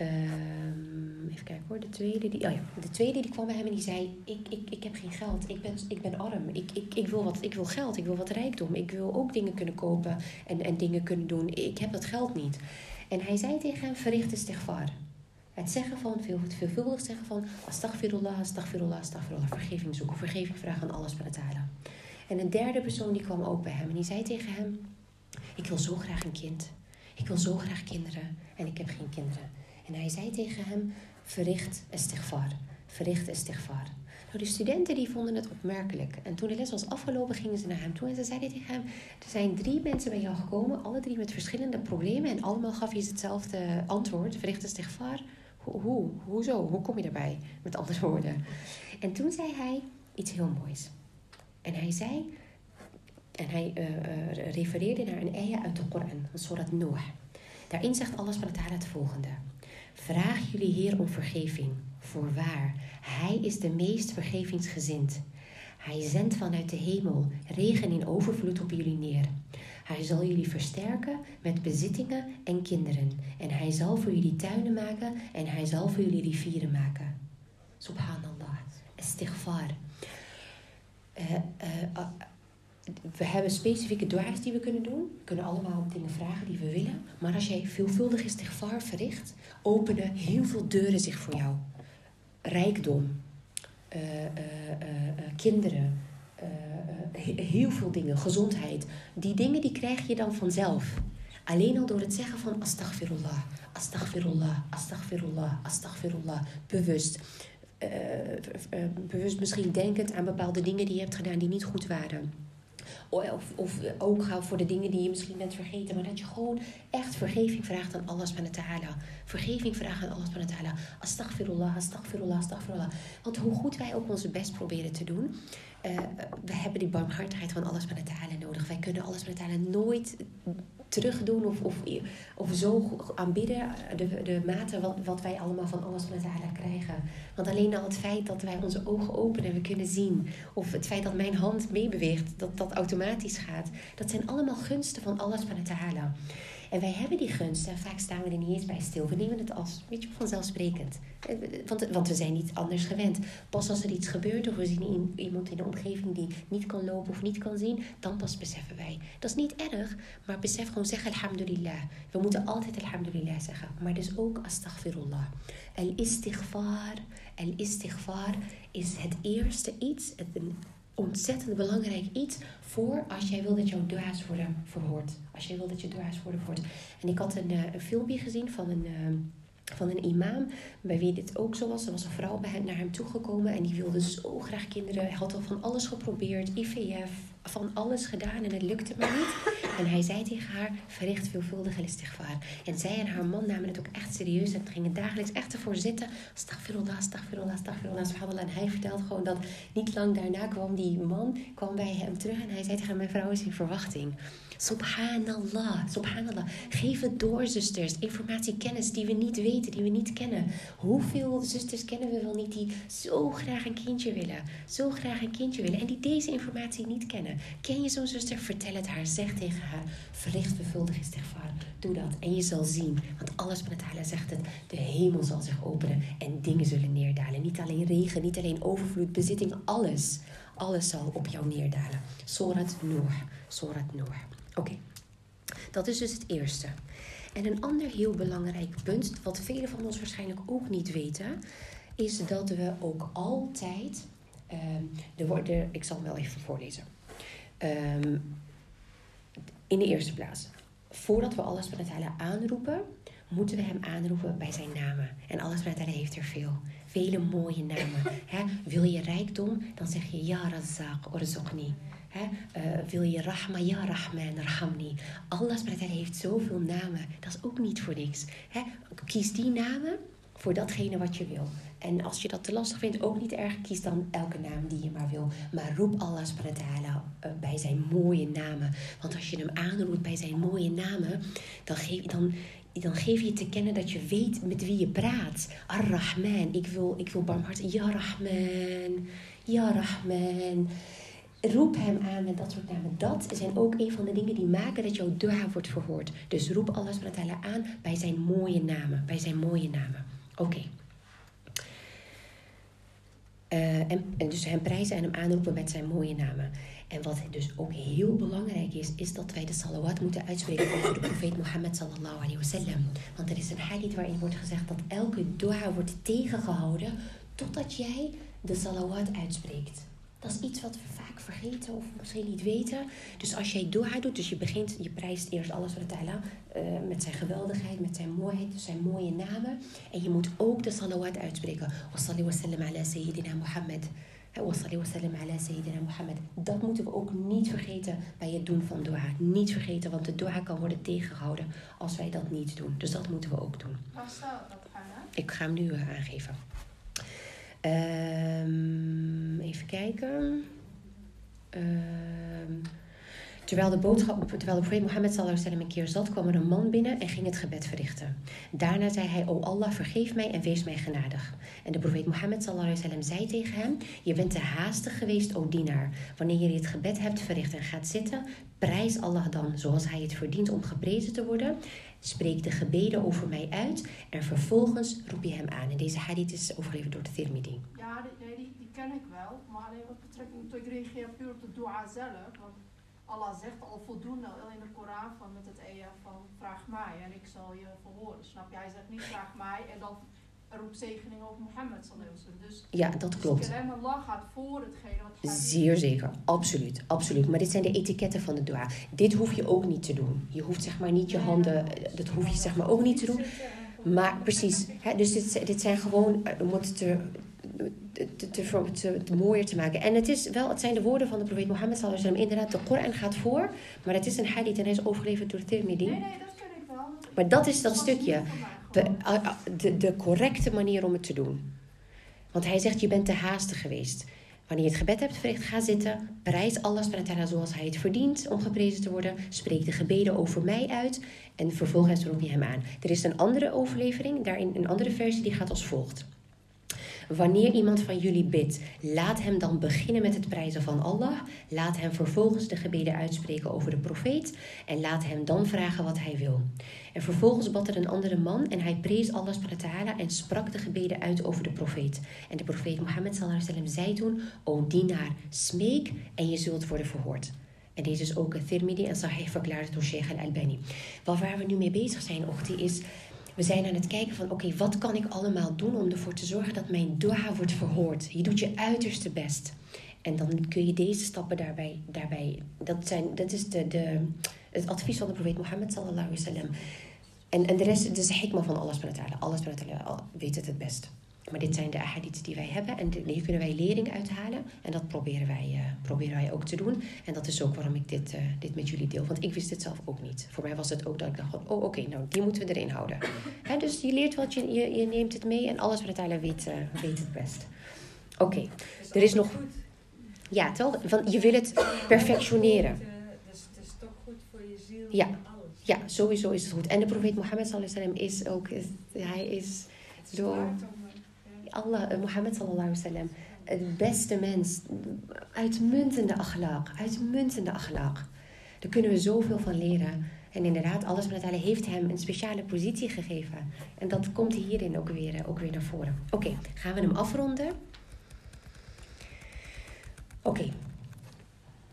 [SPEAKER 1] Um, even kijken hoor, de tweede, die, oh ja, de tweede die kwam bij hem en die zei: Ik, ik, ik heb geen geld, ik ben, ik ben arm, ik, ik, ik, wil wat, ik wil geld, ik wil wat rijkdom, ik wil ook dingen kunnen kopen en, en dingen kunnen doen. Ik heb dat geld niet. En hij zei tegen hem: Verricht istighfar. Het zeggen van, veel, veelvuldig zeggen van: Astaghfirullah, astaghfirullah, astaghfirullah. Vergeving zoeken, vergeving vragen aan het halen. En een derde persoon die kwam ook bij hem en die zei tegen hem: Ik wil zo graag een kind. Ik wil zo graag kinderen en ik heb geen kinderen. En hij zei tegen hem, verricht istighfar, verricht istighfar. Nou, de studenten die vonden het opmerkelijk. En toen de les was afgelopen, gingen ze naar hem toe en ze zeiden tegen hem: Er zijn drie mensen bij jou gekomen, alle drie met verschillende problemen. En allemaal gaf je hetzelfde antwoord: verricht istighfar. Hoe, hoe, hoezo? Hoe kom je daarbij? Met andere woorden. En toen zei hij iets heel moois. En hij zei, en hij uh, uh, refereerde naar een ayah uit de Koran, een surat Noah. Daarin zegt Allah het volgende. Vraag jullie Heer om vergeving. Voorwaar, Hij is de meest vergevingsgezind. Hij zendt vanuit de hemel regen in overvloed op jullie neer. Hij zal jullie versterken met bezittingen en kinderen. En hij zal voor jullie tuinen maken en hij zal voor jullie rivieren maken. Subhanallah. Istighfar. Uh, uh, we hebben specifieke dua's die we kunnen doen. We kunnen allemaal dingen vragen die we willen. Maar als jij veelvuldig istighfar verricht, openen heel veel deuren zich voor jou. Rijkdom, uh, kinderen, heel veel dingen, gezondheid. Die dingen die krijg je dan vanzelf. Alleen al door het zeggen van astaghfirullah, astaghfirullah, astaghfirullah, astaghfirullah, bewust. Bewust misschien denkend aan bepaalde dingen die je hebt gedaan die niet goed waren. Of, of ook gaan voor de dingen die je misschien bent vergeten. Maar dat je gewoon echt vergeving vraagt aan Allah subhanahu wa ta'ala. Vergeving vraagt aan Allah subhanahu wa ta'ala. Astaghfirullah, astaghfirullah, astaghfirullah. Want hoe goed wij ook onze best proberen te doen. Uh, we hebben die barmhartigheid van Allah subhanahu wa ta'ala nodig. Wij kunnen Allah subhanahu wa ta'ala nooit terugdoen of, of, of zo aanbidden. De, de mate wat, wat wij allemaal van Allah subhanahu wa ta'ala krijgen. Want alleen al het feit dat wij onze ogen openen en we kunnen zien. Of het feit dat mijn hand meebeweegt, dat dat automatisch gaat. Dat zijn allemaal gunsten van Allah subhanahu wa ta'ala. En wij hebben die gunsten en vaak staan we er niet eens bij stil. We nemen het als, weet je, vanzelfsprekend. Want, want we zijn niet anders gewend. Pas als er iets gebeurt of we zien iemand in de omgeving die niet kan lopen of niet kan zien, dan pas beseffen wij. Dat is niet erg, maar besef gewoon zeg alhamdulillah. We moeten altijd alhamdulillah zeggen. Maar dus ook astaghfirullah. Al-istighfar, al-istighfar is het eerste iets, het, ontzettend belangrijk iets voor als jij wil dat jouw dua's worden verhoord. Als jij wil dat je dua's worden verhoord. En ik had een, uh, een filmpje gezien van een, uh, van een imam bij wie dit ook zo was. Er was een vrouw bij hem, naar hem toegekomen en die wilde zo graag kinderen. Hij had al van alles geprobeerd, IVF, van alles gedaan en het lukte maar niet. En hij zei tegen haar, verricht veelvuldig istighfar. En zij en haar man namen het ook echt serieus en gingen dagelijks echt ervoor zitten. Astaghfirullah, astaghfirullah, astaghfirullah, subhanallah. En hij vertelt gewoon dat niet lang daarna kwam die man kwam bij hem terug en hij zei tegen mijn vrouw is in verwachting. Subhanallah, subhanallah. Geef het door, zusters. Informatie, kennis die we niet weten, die we niet kennen. Hoeveel zusters kennen we wel niet die zo graag een kindje willen? Zo graag een kindje willen en die deze informatie niet kennen. Ken je zo'n zuster? Vertel het haar. Zeg tegen haar. Verricht bevuldig istighfar. Doe dat. En je zal zien. Want alles met Allah zegt het. De hemel zal zich openen en dingen zullen neerdalen. Niet alleen regen, niet alleen overvloed, bezitting. Alles. Alles zal op jou neerdalen. Surat Noor. Surat Noor. Oké, dat is dus het eerste. En een ander heel belangrijk punt, wat velen van ons waarschijnlijk ook niet weten, is dat we ook altijd. Um, er worden, ik zal hem wel even voorlezen. Um, in de eerste plaats, voordat we Allah aanroepen, moeten we hem aanroepen bij zijn namen. En Allah heeft er veel. Vele mooie namen. (laughs) He, wil je rijkdom, dan zeg je Ja Razak, Orzokni. He, uh, wil je Rahma, Ja Rahman, Rahamni. Allah heeft zoveel namen. Dat is ook niet voor niks. Kies die namen voor datgene wat je wil. En als je dat te lastig vindt, ook niet erg, kies dan elke naam die je maar wil. Maar roep Allah subhanahu uh, bij zijn mooie namen. Want als je hem aanroept bij zijn mooie namen, dan geef, dan, dan geef je te kennen dat je weet met wie je praat. Ar-Rahman, ik wil, ik wil barmhartig. Ja Rahman, Ja Rahman. Roep hem aan met dat soort namen. Dat zijn ook een van de dingen die maken dat jouw dua wordt verhoord. Dus roep Allah aan bij zijn mooie namen. Bij zijn mooie namen. Oké. En, en, dus hem prijzen en hem aanroepen met zijn mooie namen. En wat dus ook heel belangrijk is, is dat wij de salawat moeten uitspreken over de profeet Mohammed sallallahu alayhi wasallam. Want er is een hadith waarin wordt gezegd dat elke dua wordt tegengehouden totdat jij de salawat uitspreekt. Dat is iets wat we vaak vergeten of misschien niet weten. Dus als jij dua doet, dus je begint, je prijst eerst alles wat Allah uh, met zijn geweldigheid, met zijn mooiheid, dus zijn mooie namen. En je moet ook de salawat uitspreken. Wassalli wasallam ala sayyidina Muhammad. Wassalli wasallam ala sayyidina Muhammad. Dat moeten we ook niet vergeten bij het doen van dua. Niet vergeten, want de dua kan worden tegengehouden als wij dat niet doen. Dus dat moeten we ook doen.
[SPEAKER 2] Waar staat dat, Hanna?
[SPEAKER 1] Ik ga hem nu eh, aangeven. Ehm, even kijken. Ehm, terwijl, de boodschap, terwijl de profeet Mohammed sallallahu een keer zat, kwam er een man binnen en ging het gebed verrichten. Daarna zei hij, O Allah, vergeef mij en wees mij genadig. En de profeet Mohammed sallallahu zei tegen hem, je bent te haastig geweest, o dienaar. Wanneer je dit gebed hebt verricht en gaat zitten, prijs Allah dan zoals hij het verdient om geprezen te worden. Spreek de gebeden over mij uit en vervolgens roep je hem aan. En deze hadith is overgeleverd door de Tirmidhi.
[SPEAKER 2] Ja, die, die ken ik wel. Maar alleen wat betrekking tot, ik reageer puur op de dua zelf. Want Allah zegt al voldoende al in de Koran van met het eya van vraag mij en ik zal je verhoren. Snap je? Hij zegt niet vraag mij en dan roep zegening over Mohammed. Dus
[SPEAKER 1] Ja, dat klopt.
[SPEAKER 2] Dus Allah gaat voor hetgene wat hij
[SPEAKER 1] Zeer zeker, absoluut, absoluut. Maar dit zijn de etiketten van de dua. Dit hoef je ook niet te doen. Je hoeft zeg maar niet je handen, dat hoef je zeg maar ook niet te doen. Maar precies, hè, dus dit, dit zijn gewoon eh, om het te, te, te, te, mooier te maken. En het, is wel, het zijn de woorden van de profeet Mohammed sallallahu alaihi. Inderdaad, de Koran gaat voor, maar het is een hadith en hij is overgeleverd door de Tirmidhi.
[SPEAKER 2] Nee, nee, dat ken ik wel.
[SPEAKER 1] Maar dat is dat stukje. De, de, de correcte manier om het te doen. Want hij zegt, je bent te haastig geweest. Wanneer je het gebed hebt verricht, ga zitten. Prijs Allah subhanahu zoals hij het verdient om geprezen te worden. Spreek de gebeden over mij uit. En vervolgens roep je hem aan. Er is een andere overlevering, daarin een andere versie, die gaat als volgt. Wanneer iemand van jullie bidt, laat hem dan beginnen met het prijzen van Allah. Laat hem vervolgens de gebeden uitspreken over de profeet. En laat hem dan vragen wat hij wil. En vervolgens bad er een andere man en hij prees Allah en sprak de gebeden uit over de profeet. En de profeet Mohammed sallallahu zei toen, O dienaar, smeek en je zult worden verhoord. En deze is ook een Tirmidhi en Sahih verklaard door Sheikh al-Albani. Waar we nu mee bezig zijn, Ochti, is... We zijn aan het kijken van, oké, wat kan ik allemaal doen om ervoor te zorgen dat mijn dua wordt verhoord? Je doet je uiterste best. En dan kun je deze stappen daarbij, daarbij dat, zijn, dat is de, de, het advies van de profeet Mohammed sallallahu alaihi wasallam. En, en de rest, het is de hikma van Allah subhanahu ta'ala. Allah ta'ala weet het het best. Maar dit zijn de ahadith die wij hebben en hier kunnen wij lering uithalen. En dat proberen wij, eh, proberen wij ook te doen. En dat is ook waarom ik dit, eh, dit met jullie deel. Want ik wist het zelf ook niet. Voor mij was het ook dat ik dacht van, oh oké, nou die moeten we erin houden. (clears throat) Hè, dus je leert wat, je, je, je neemt het mee en alles wat ta'ala weet, eh, weet het best. Oké, Er is nog-
[SPEAKER 4] goed.
[SPEAKER 1] ja, toch? Want je wil het perfectioneren.
[SPEAKER 4] Dus het is toch goed voor je ziel
[SPEAKER 1] Ja.
[SPEAKER 4] en alles.
[SPEAKER 1] Ja, sowieso is het goed. En de profeet Mohammed is ook, is, hij is
[SPEAKER 4] Het is
[SPEAKER 1] Door-
[SPEAKER 4] waard om, eh, ja.
[SPEAKER 1] Allah, eh, Mohammed sallallahu alaihi wasallam, het beste mens, uitmuntende akhlaq, uitmuntende akhlaq. Daar kunnen we zoveel van leren. En inderdaad, wat hij heeft hem een speciale positie gegeven. En dat komt hierin ook weer, eh, ook weer naar voren. Oké, gaan we hem afronden? Oké,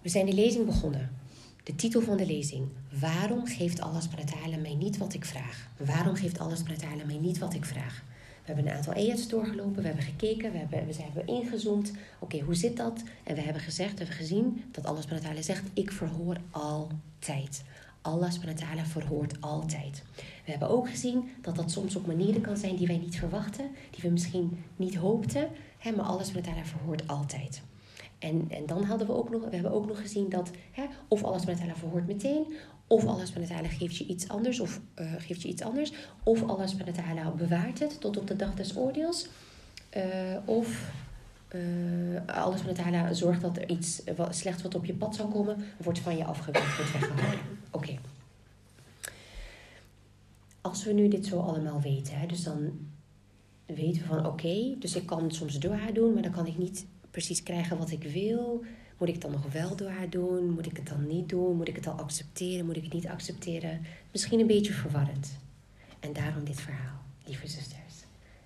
[SPEAKER 1] we zijn de lezing begonnen. De titel van de lezing. Waarom geeft Allah subhanahu mij niet wat ik vraag? Waarom geeft Allah subhanahu mij niet wat ik vraag? We hebben een aantal ayats doorgelopen, we hebben gekeken, we hebben, we hebben ingezoomd. Oké, hoe zit dat? En we hebben gezegd, we hebben gezien dat Allah subhanahu zegt, ik verhoor altijd. Allah subhanahu verhoort altijd. We hebben ook gezien dat dat soms op manieren kan zijn die wij niet verwachten, die we misschien niet hoopten, hè, maar Allah subhanahu verhoort altijd. En, en dan hadden we ook nog, we hebben ook nog gezien dat hè, of Allah subhanahu wa ta'ala verhoort meteen, of Allah subhanahu geeft je iets anders, of eh, geeft je iets anders, of Allah subhanahu bewaart het tot op de dag des oordeels, eh, of Allah subhanahu wa ta'ala zorgt dat er iets eh, wat, slechts wat op je pad zou komen, wordt van je afgeweerd, wordt weggehouden. (laughs) Oké. Als we nu dit zo allemaal weten, hè, dus dan weten we van oké, dus ik kan soms dua doen, maar dan kan ik niet precies krijgen wat ik wil. Moet ik dan nog wel dua doen? Moet ik het dan niet doen? Moet ik het al accepteren? Moet ik het niet accepteren? Misschien een beetje verwarrend. En daarom dit verhaal, lieve zusters.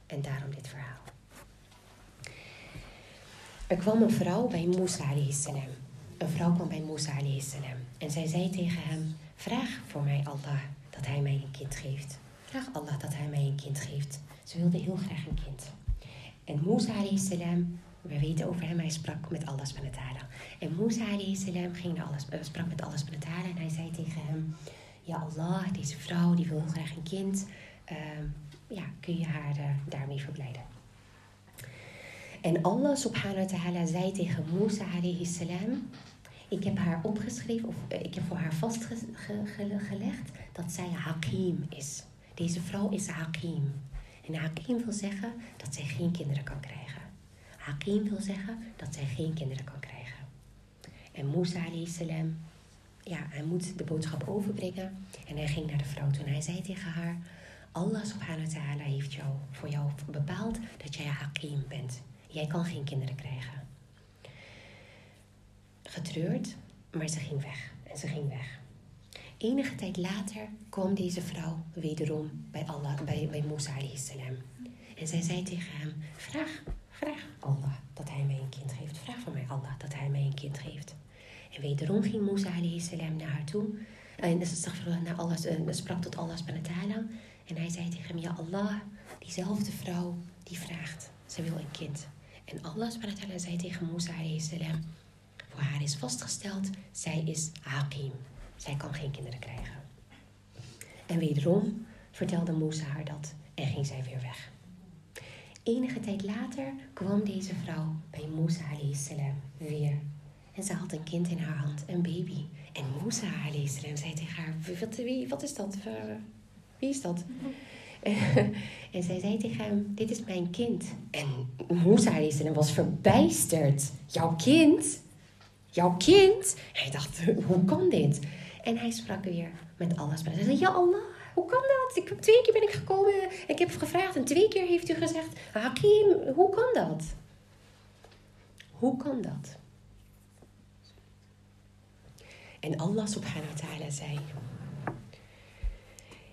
[SPEAKER 1] En daarom dit verhaal. Er kwam een vrouw bij Musa salam. Een vrouw kwam bij Musa salam. En zij zei tegen hem, vraag voor mij Allah dat hij mij een kind geeft. Vraag Allah dat hij mij een kind geeft. Ze wilde heel graag een kind. En Musa salam, we weten over hem, hij sprak met Allah ta'ala. En Musa salam ging naar eh, sprak met subhanahu wa ta'ala en hij zei tegen hem, ja Allah, deze vrouw die wil heel graag een kind. Ehm, ja, kun je haar eh, daarmee verblijden? En Allah subhanahu wa ta'ala zei tegen Musa alayhi salam, ik heb haar opgeschreven, of eh, ik heb voor haar vastgelegd dat zij hakim is. Deze vrouw is hakim. En Hakim wil zeggen dat zij geen kinderen kan krijgen. Hakim wil zeggen dat zij geen kinderen kan krijgen. En Musa salam, ja, hij moet de boodschap overbrengen. En hij ging naar de vrouw toen hij zei tegen haar... Allah subhanahu wa ta'ala heeft jou, voor jou bepaald dat jij Hakim bent. Jij kan geen kinderen krijgen. Getreurd, maar ze ging weg. En ze ging weg. Enige tijd later kwam deze vrouw wederom bij, Allah, bij, bij Musa salam. En zij zei tegen hem, vraag, vraag Allah dat hij mij een kind geeft. Vraag van mij Allah dat hij mij een kind geeft. En wederom ging Musa salam naar haar toe. En naar Allah, en sprak tot Allah subhanahu En hij zei tegen hem, ja Allah, diezelfde vrouw die vraagt, ze wil een kind. En Allah subhanahu zei tegen Musa salam, voor haar is vastgesteld, zij is hakim. Zij kan geen kinderen krijgen. En wederom vertelde Musa haar dat en ging zij weer weg. Enige tijd later kwam deze vrouw bij Musa salam weer. En ze had een kind in haar hand, een baby. En Musa salam zei tegen haar, wat, is dat? Wie is dat? (laughs) en zij zei tegen hem, dit is mijn kind. En Musa salam was verbijsterd. Jouw kind? Jouw kind? Hij dacht, hoe kan dit? En hij sprak weer met alles. Hij zei, ja Allah, hoe kan dat? Ik, twee keer ben ik gekomen, ik heb gevraagd en twee keer heeft u gezegd, Hakim, hoe kan dat? Hoe kan dat? En Allah subhanahu wa ta'ala zei,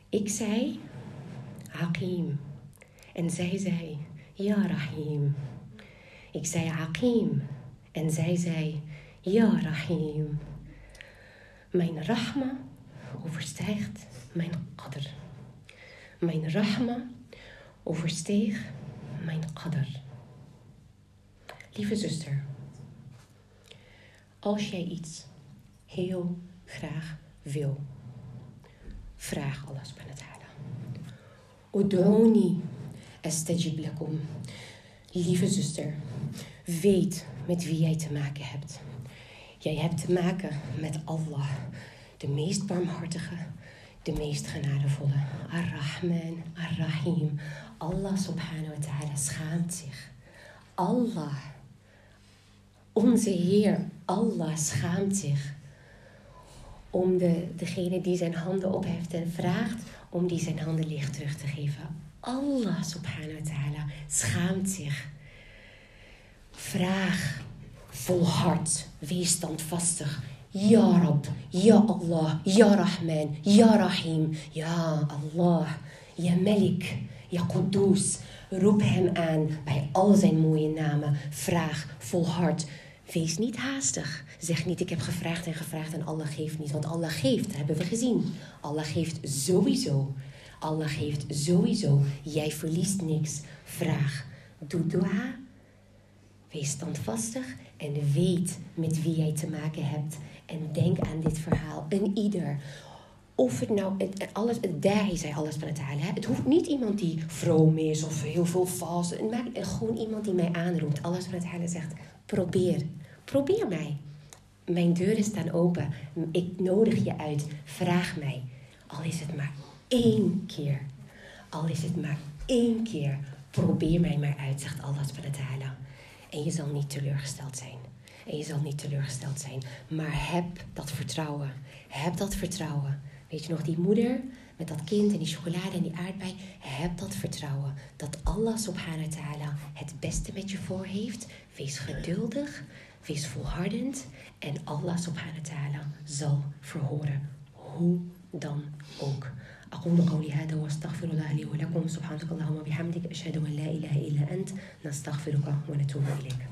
[SPEAKER 1] ik zei, Hakim. En zij zei, ja Rahim. Ik zei Hakim. En zij zei, ja Rahim. Mijn rahma overstijgt mijn qadr. Mijn rahma oversteeg mijn qadr. Lieve zuster, als jij iets heel graag wil, vraag Allah subhanahu wa ta'ala. Ud'uni astajib lakum. Lieve zuster, weet met wie jij te maken hebt. Jij hebt te maken met Allah, de meest barmhartige, de meest genadevolle. Ar-Rahman, Ar-Rahim. Allah subhanahu wa ta'ala schaamt zich. Allah, onze Heer, Allah schaamt zich om de, degene die zijn handen opheft en vraagt om die zijn handen licht terug te geven. Allah subhanahu wa ta'ala schaamt zich. Vraag volhard, wees standvastig. Ja Rab, Ja Allah, Ja Rahman, Ja Rahim, Ja Allah, Ja Malik, Ja. Roep hem aan bij al zijn mooie namen. Vraag volhard. Wees niet haastig. Zeg niet, ik heb gevraagd en gevraagd en Allah geeft niet. Want Allah geeft, hebben we gezien. Allah geeft sowieso. Allah geeft sowieso. Jij verliest niks. Vraag. Doe dua. Wees standvastig en weet met wie jij te maken hebt. En denk aan dit verhaal. Een ieder. Of het nou, alles, het daai zei alles van het halen. Het hoeft niet iemand die vroom is of heel veel vals. Maar gewoon iemand die mij aanroept. Alles van het halen zegt, probeer. Probeer mij. Mijn deuren staan open. Ik nodig je uit. Vraag mij. Al is het maar één keer. Al is het maar één keer. Probeer mij maar uit, zegt Allah van het halen. En je zal niet teleurgesteld zijn. En je zal niet teleurgesteld zijn. Maar heb dat vertrouwen. Heb dat vertrouwen. Weet je nog, die moeder met dat kind en die chocolade en die aardbei. Heb dat vertrouwen dat Allah subhanahu wa ta'ala het beste met je voor heeft. Wees geduldig. Wees volhardend. En Allah subhanahu wa ta'ala zal verhoren. Hoe dan ook. أقول قولي هذا وأستغفر الله لي ولكم سبحانك اللهم وبحمدك أشهد أن لا إله إلا أنت نستغفرك ونتوب إليك